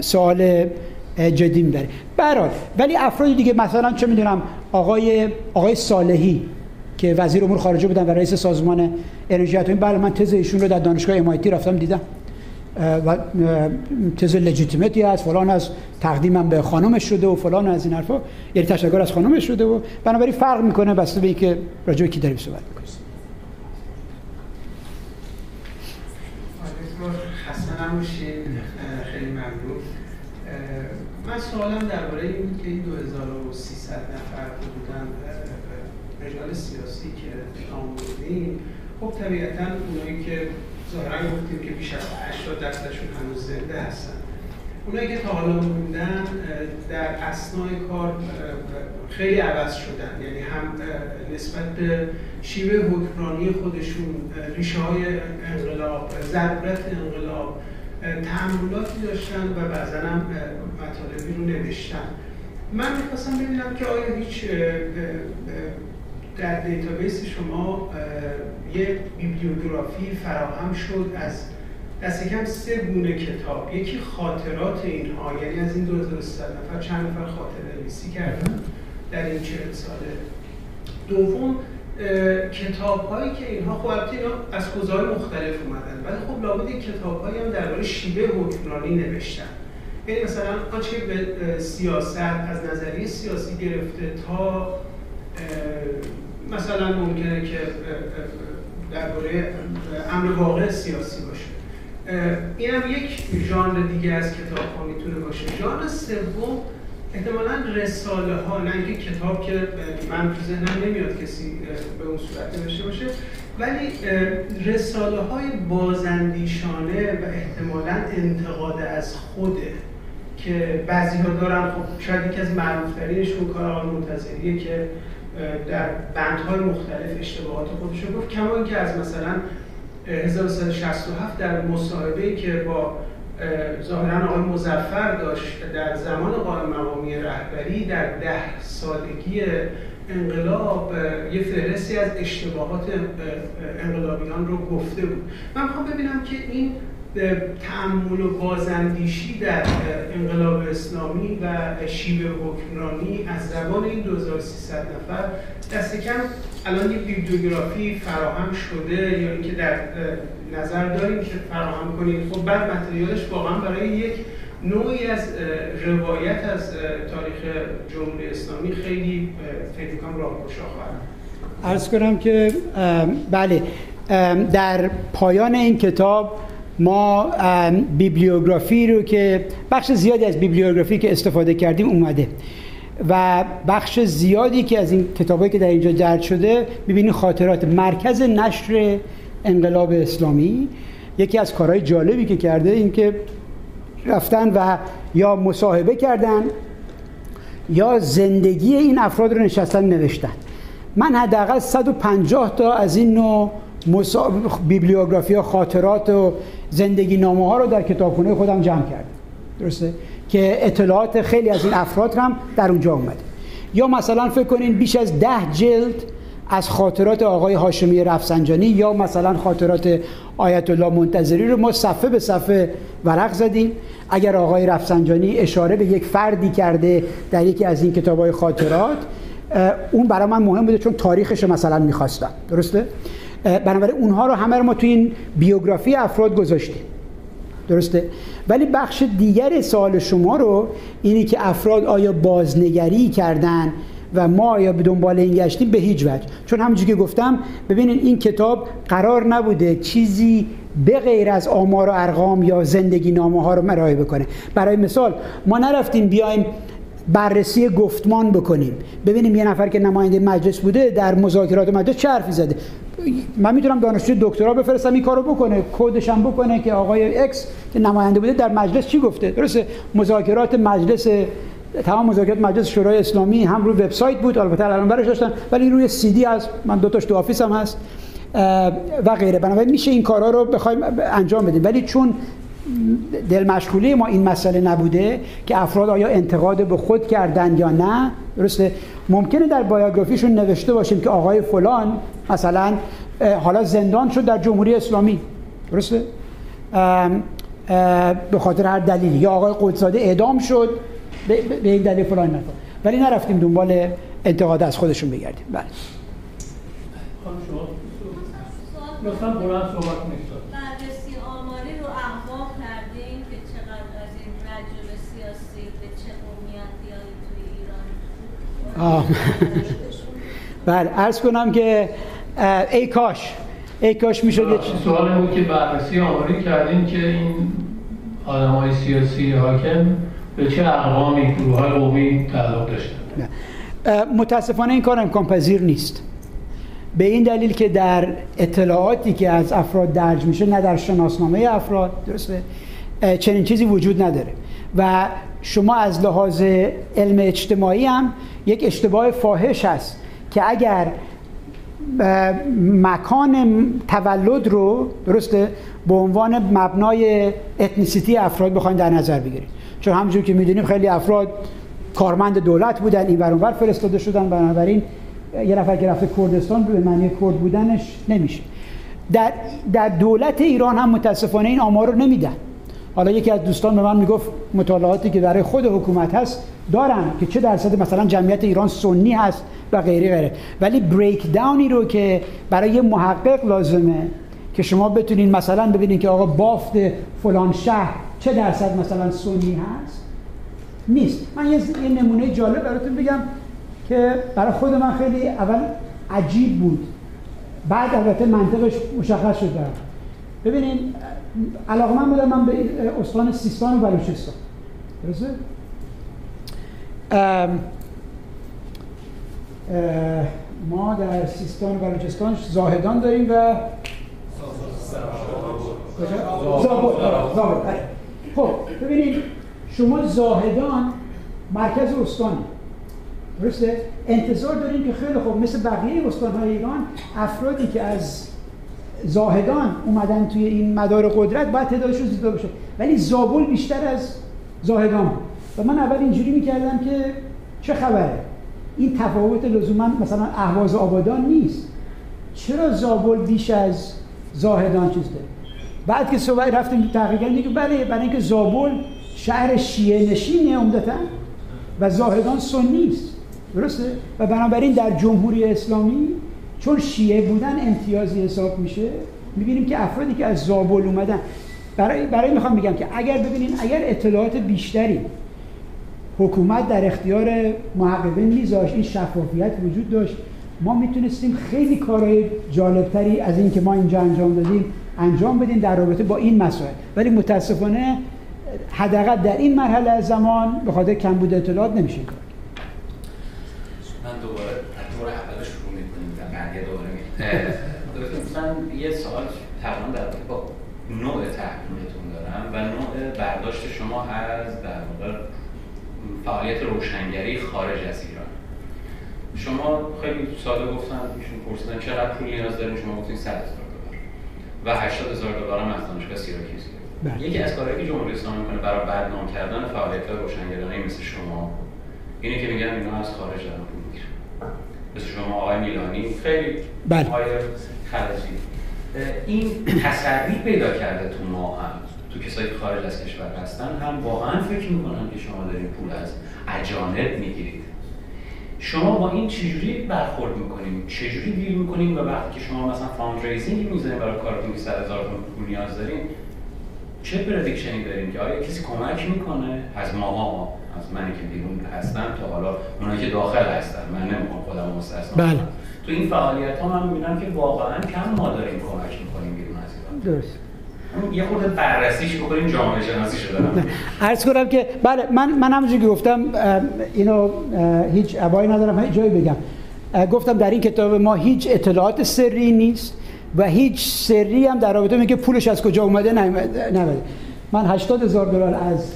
سوال جدی می‌بره. برحال ولی افراد دیگه مثلا چه می‌دونم آقای آقای صالحی که وزیر امور خارجه بودن و رئیس سازمان انرژی اتمی بله من تز ایشون رو در دانشگاه MIT رفتم دیدم. و تز لجیتیمتی هست فلان از تقدیمم به خانمش شده و فلان از این حرفا. یعنی تشکر از خانمش شده و بنابراین فرق می‌کنه بسته به اینکه راجع کی داریم صحبت می‌کنیم. خیلی ممنون. من سوالم درباره این بود که این 2300 نفر بودن رجال سیاسی که آموزیم خب طبیعتا اونایی که ظاهرا گفتیم که بیش از 80 درصدشون هنوز زنده هستن. اونایی که تا حالا موندن در اسنای کار خیلی عوض شدن. یعنی هم نسبت به شیوه حکمرانی خودشون ریشه های انقلاب ضرورت انقلاب تعملاتی داشتن و بعضا هم مطالبی رو نوشتن. من می‌خواستم ببینم که آیا هیچ در database شما یه bibliography فراهم شد از دست کم سه گونه کتاب. یکی خاطرات اینها یعنی از این 2300 نفر چند نفر خاطره نویسی کردن در این چهل ساله دوم کتاب هایی که اینها خب اینا از حوزه مختلف اومدن ولی خب لابد کتاب هایی هم درباره شیوه حکمرانی نوشتن. یعنی مثلا آنچه به سیاست از نظریه سیاسی گرفته تا مثلا ممکنه که درباره امر واقع سیاسی باشه. این هم یک ژانر دیگه از کتاب ها می‌تونه باشه. ژانر سوم احتمالا رساله ها نه اینکه کتاب که من تو ذهنم نمیاد کسی به اون صورت نوشته باشه ولی رساله های بازندیشانه و احتمالا انتقاد از خوده که بعضی ها دارن خب شاید یکی از معروفترینشون کار آقای منتظریه که در بندهای مختلف اشتباهات خودش رو گفت. کما اینکه از مثلا 1367 در مصاحبه‌ای که با ظاهرا آقای مزفر داشت در زمان قائم مقامی رهبری در ده سالگی انقلاب یه فهرستی از اشتباهات انقلابیان رو گفته بود. من می‌خوام ببینم که این تعمل و بازندیشی در انقلاب اسلامی و شیوه حکمرانی از زبان این 2300 نفر دست کم الان یک بیبلیوگرافی فراهم شده یا اینکه در نظر داریم که فراهم کنیم. خب بعد متریالش واقعا برای یک نوعی از روایت از تاریخ جمهوری اسلامی خیلی فکر کنم راهگشا خواهد ارز کنم که بله در پایان این کتاب ما بیبلیوگرافی رو که بخش زیادی از بیبلیوگرافی که استفاده کردیم اومده و بخش زیادی که از این کتابایی که در اینجا درد شده ببینید خاطرات مرکز نشر انقلاب اسلامی یکی از کارهای جالبی که کرده این که رفتن و یا مصاحبه کردن یا زندگی این افراد رو نشستن نوشتن من حداقل 150 تا از این نوع. بیبلیوگرافی خاطرات و زندگی نامه ها رو در کتابخونه خودم جمع کردم. درسته؟ که اطلاعات خیلی از این افراد هم در اونجا اومده. یا مثلا فکر کنین بیش از ده جلد از خاطرات آقای هاشمی رفسنجانی یا مثلا خاطرات آیت الله منتظری رو ما صفحه به صفحه ورق زدیم. اگر آقای رفسنجانی اشاره به یک فردی کرده در یکی از این کتاب های خاطرات اون برای من مهم بوده چون تاریخش مثلا می‌خواستم. درسته؟ بنابراین اونها رو همه رو ما توی این بیوگرافی افراد گذاشتیم. درسته؟ ولی بخش دیگر سوال شما رو اینی که افراد آیا بازنگری کردن و ما آیا به دنبال این گشتیم به هیچ وجه. چون همونجوری که گفتم ببینین این کتاب قرار نبوده چیزی به غیر از آمار و ارقام یا زندگی نامه ها رو مرای بکنه. برای مثال ما نرفتیم بیایم بررسی گفتمان بکنیم. ببینیم یه نفر که نماینده مجلس بوده در مذاکرات مجلس چه حرفی زده. من می‌تونم دانشجو دکترا بفرستم این کارو بکنه کدش هم بکنه که آقای X که نماینده بوده در مجلس چی گفته؟ درسته مذاکرات مجلس تمام مذاکرات مجلس شورای اسلامی هم روی وبسایت بود البته الان برش داشتن ولی روی سی دی از من دو تاش تو office هم هست و غیره. بنابراین میشه این کارا رو بخوایم انجام بدیم. ولی چون دل مشغولی ما این مسئله نبوده که افراد آیا انتقاد به خود کردن یا نه درسته ممکنه در بایوگرافیشون نوشته باشیم که آقای فلان مثلا حالا زندان شد در جمهوری اسلامی. درسته؟ به خاطر هر دلیلی. یا آقای قدساده اعدام شد به این دلیل فلان نفر ولی نرفتیم دنبال انتقاد از خودشون بگردیم. بله. لطفا بلند صحبت بررسی آماری رو کردیم که چقدر از این رجل سیاسی به چه قومیتی توی ایران؟ بله عرض کنم که ای کاش. ای کاش می‌شد سوال بود که بررسی آماری کردیم که این آدم های سیاسی حاکم به چه اقوامی گروه های قومی تعلق داشتن؟ متاسفانه این کار امکان پذیر نیست. به این دلیل که در اطلاعاتی که از افراد درج میشه نه در شناسنامه افراد درسته؟ چنین چیزی وجود نداره. و شما از لحاظ علم اجتماعی هم یک اشتباه فاحش هست که اگر مکان تولد رو درسته به عنوان مبنای اتنیسیتی افراد بخواید در نظر بگیرید چون همونجور که می‌دونیم خیلی افراد کارمند دولت بودن این ور فرستاده شدن. بنابراین یه نفر که رفته کردستان به معنی کرد بودنش نمیشه. در, در دولت ایران هم متاسفانه این آمار رو نمیدن. حالا یکی از دوستان به من می‌گفت مطالعاتی که برای خود حکومت هست دارن که چه درصد مثلا جمعیت ایران سنی هست و غیره غیره. ولی بریک داونی رو که برای محقق لازمه که شما بتونین مثلا ببینید که آقا بافت فلان شهر چه درصد مثلا سنی هست؟ نیست. من یه نمونه جالب براتون بگم که برای خود من خیلی اول عجیب بود. بعد البته منطقش مشخص شد ببینین علاقه من بودم من به استان سیستان و بلوچستان. درسته؟ ما در سیستان و بلوچستان زاهدان داریم و زابل خب ببینید شما زاهدان مرکز استانی درسته؟ انتظار داریم که خیلی خوب مثل بقیه استانهای ایران افرادی که از زاهدان اومدن توی این مدار قدرت باید تعدادشون زیاد بشه ولی زابل بیشتر از زاهدان. و من اول اینجوری می‌کردم که چه خبره؟ این تفاوت لزوما مثلا اهواز آبادان نیست. چرا زابل بیش از زاهدان چیز داره؟ بعد که صبح رفتیم تحقیق کردیم که بله برای اینکه زابل شهر شیعه نشینه عمدتا و زاهدان سنی است. درسته؟ و بنابراین در جمهوری اسلامی چون شیعه بودن امتیازی حساب میشه می‌بینیم که افرادی که از زابل اومدن برای برای می‌خوام بگم که اگر ببینین اگر اطلاعات بیشتری حکومت در اختیار محققین میذاشت. این شفافیت وجود داشت. ما می‌تونستیم خیلی کارهای جالبتری از این که ما اینجا انجام دادیم انجام بدیم در رابطه با این مسائل. ولی متاسفانه حداقل در این مرحله از زمان به خاطر کمبود اطلاعات نمیشه کار من دوباره طور اول شروع می‌کنیم بعد دوباره مثلا یه سوال تقریبا در با نوع تحلیلتون دارم و نوع برداشت شما از فعالیت روشنگری خارج از ایران. شما خیلی ساده گفتن ایشون پرسیدن چقدر پول نیاز داریم شما گفتین 100 هزار دلار. و 80 هزار دلار هم از دانشگاه سیراکیوز بله. یکی از کارهایی که جمهوری اسلامی می‌کنه برای بدنام کردن فعالیت روشنگرانه مثل شما اینه که میگن اینا از خارج دارن پول می‌گیرن. مثل شما آقای میلانی خیلی بله. آقای خارجی این تسری پیدا کرده تو ما هم. تو کسایی که خارج از کشور هستن هم واقعا فکر می‌کنن که شما دارین پول از اجانب می‌گیرید. شما با این چجوری برخورد می‌کنیم چجوری deal می‌کنیم و وقتی که شما مثلا fundraising می‌زنید برای کارتون که 100 هزار پول نیاز دارین چه پردیکشنی داریم که آیا کسی کمک می‌کنه؟ از ماها از منی که بیرون هستم تا حالا اونایی که داخل هستن. من نمی‌خوام خودم مستثنا بله. تو این فعالیت ها من می‌بینم که واقعا کم ما داریم کمک می‌کنیم بیرون از ایران. درست. یه خورده بررسیش بکنیم جامعه شناسی شده. عرض کنم که بله من من همونجوری گفتم اینو هیچ ابایی ندارم هیچ جایی بگم. گفتم در این کتاب ما هیچ اطلاعات سری نیست و هیچ سری هم در رابطه که پولش از کجا اومده نیومده. من 80 هزار دلار از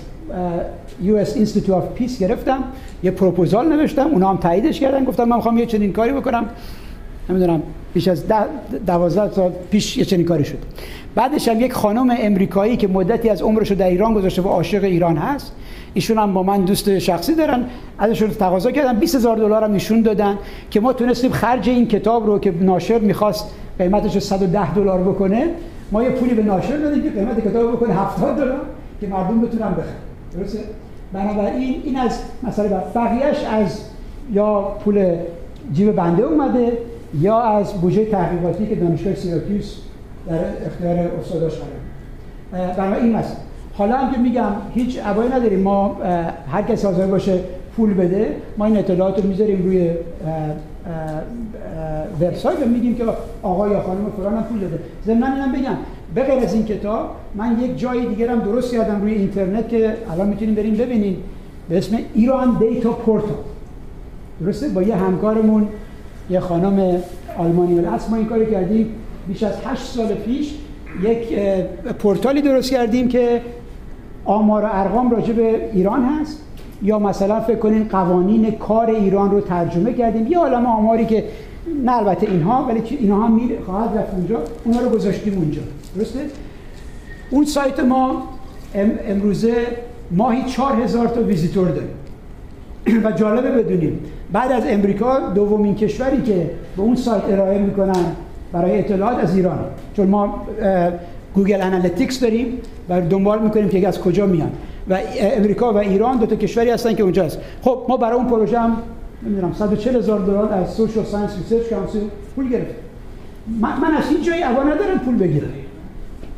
US Institute of Peace گرفتم یه پروپوزال نوشتم اونا هم تاییدش کردن گفتم من می‌خوام یه چنین کاری بکنم. نمی‌دونم بیش از ده دوازده سال پیش یه چنین کاری شد. بعدش هم یک خانم امریکایی که مدتی از عمرش رو در ایران گذاشته و عاشق ایران هست ایشون هم با من دوست شخصی دارن ازشون تقاضا کردن 20 هزار دلار هم ایشون دادن که ما تونستیم خرج این کتاب رو که ناشر می‌خواست قیمتش رو 110 دلار بکنه ما یه پولی به ناشر دادیم که قیمت کتاب بکنه 70 دلار که مردم بتونن بخرن. درسته؟ بنابراین این از مثلا بقیهش از یا پول جیب بنده اومده یا از بودجه تحقیقاتی که دانشگاه سیراکیوس در اختیار استاداش قرار. بنابراین این مسئله. حالا هم که میگم هیچ ابایی نداریم. ما هر کسی حاضر باشه پول بده ما این اطلاعات رو می‌ذاریم روی وبسایت و میگیم که آقا یا خانم فلان هم پول داده. ضمن اینم بگم به غیر از این کتاب من یک جای دیگر هم درست یادم روی اینترنت که الان می‌تونیم بریم ببینیم. به اسم ایران دیتا پورتال. درسته؟ با یه همکارمون یه خانم آلمانی اصل ما این کاری کردیم. بیش از هشت سال پیش یک پورتالی درست کردیم که آمار و ارقام راجع به ایران هست. یا مثلا فکر کنین قوانین کار ایران رو ترجمه کردیم. یه عالم آماری که نه البته اینها ولی که اینها هم میره خواهد رفت اونجا. اونها رو گذاشتیم اونجا. درسته؟ اون سایت ما ام- امروزه ماهی چهار هزار تا ویزیتور داریم. و جالبه بدونیم بعد از امریکا دومین کشوری که به اون سایت ارائه می‌کنن برای اطلاعات از ایران. چون ما Google Analytics داریم و دنبال می‌کنیم که از کجا میان. و امریکا و ایران دو تا کشوری هستن که اونجا هست خب ما برای اون پروژه هم نمی‌دونم 140 هزار دلار از Social Science Research Council پول گرفتیم. من, من از هیچ جایی ابا ندارم پول بگیرم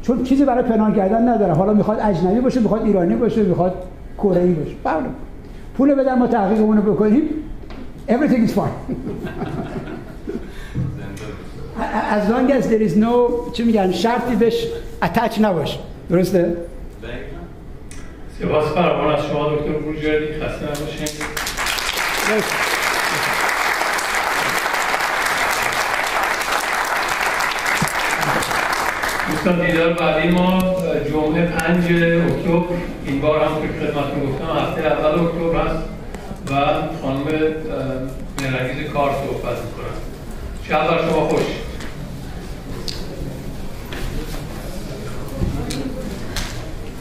چون چیزی برای پنهان کردن نداره. حالا می‌خواد اجنبی باشه می‌خواد ایرانی باشه می‌خواد کره ای باشه. بله. پول بدن ما تحقیقمون رو بکنیم. Everything is fine. As long as there is no چی میگن شرطی بهش اتچ نباشه درسته؟ سپاس فراوان از شما دکتر بورجردی خسته نباشین. دوستان دیدار بعدی ما جمعه 5 اکتبر این بار هم که خدمتتون گفتم هفته اول اکتبر هست. خانم مهرنگیز کار صحبت می‌کنم. شب شما خوش.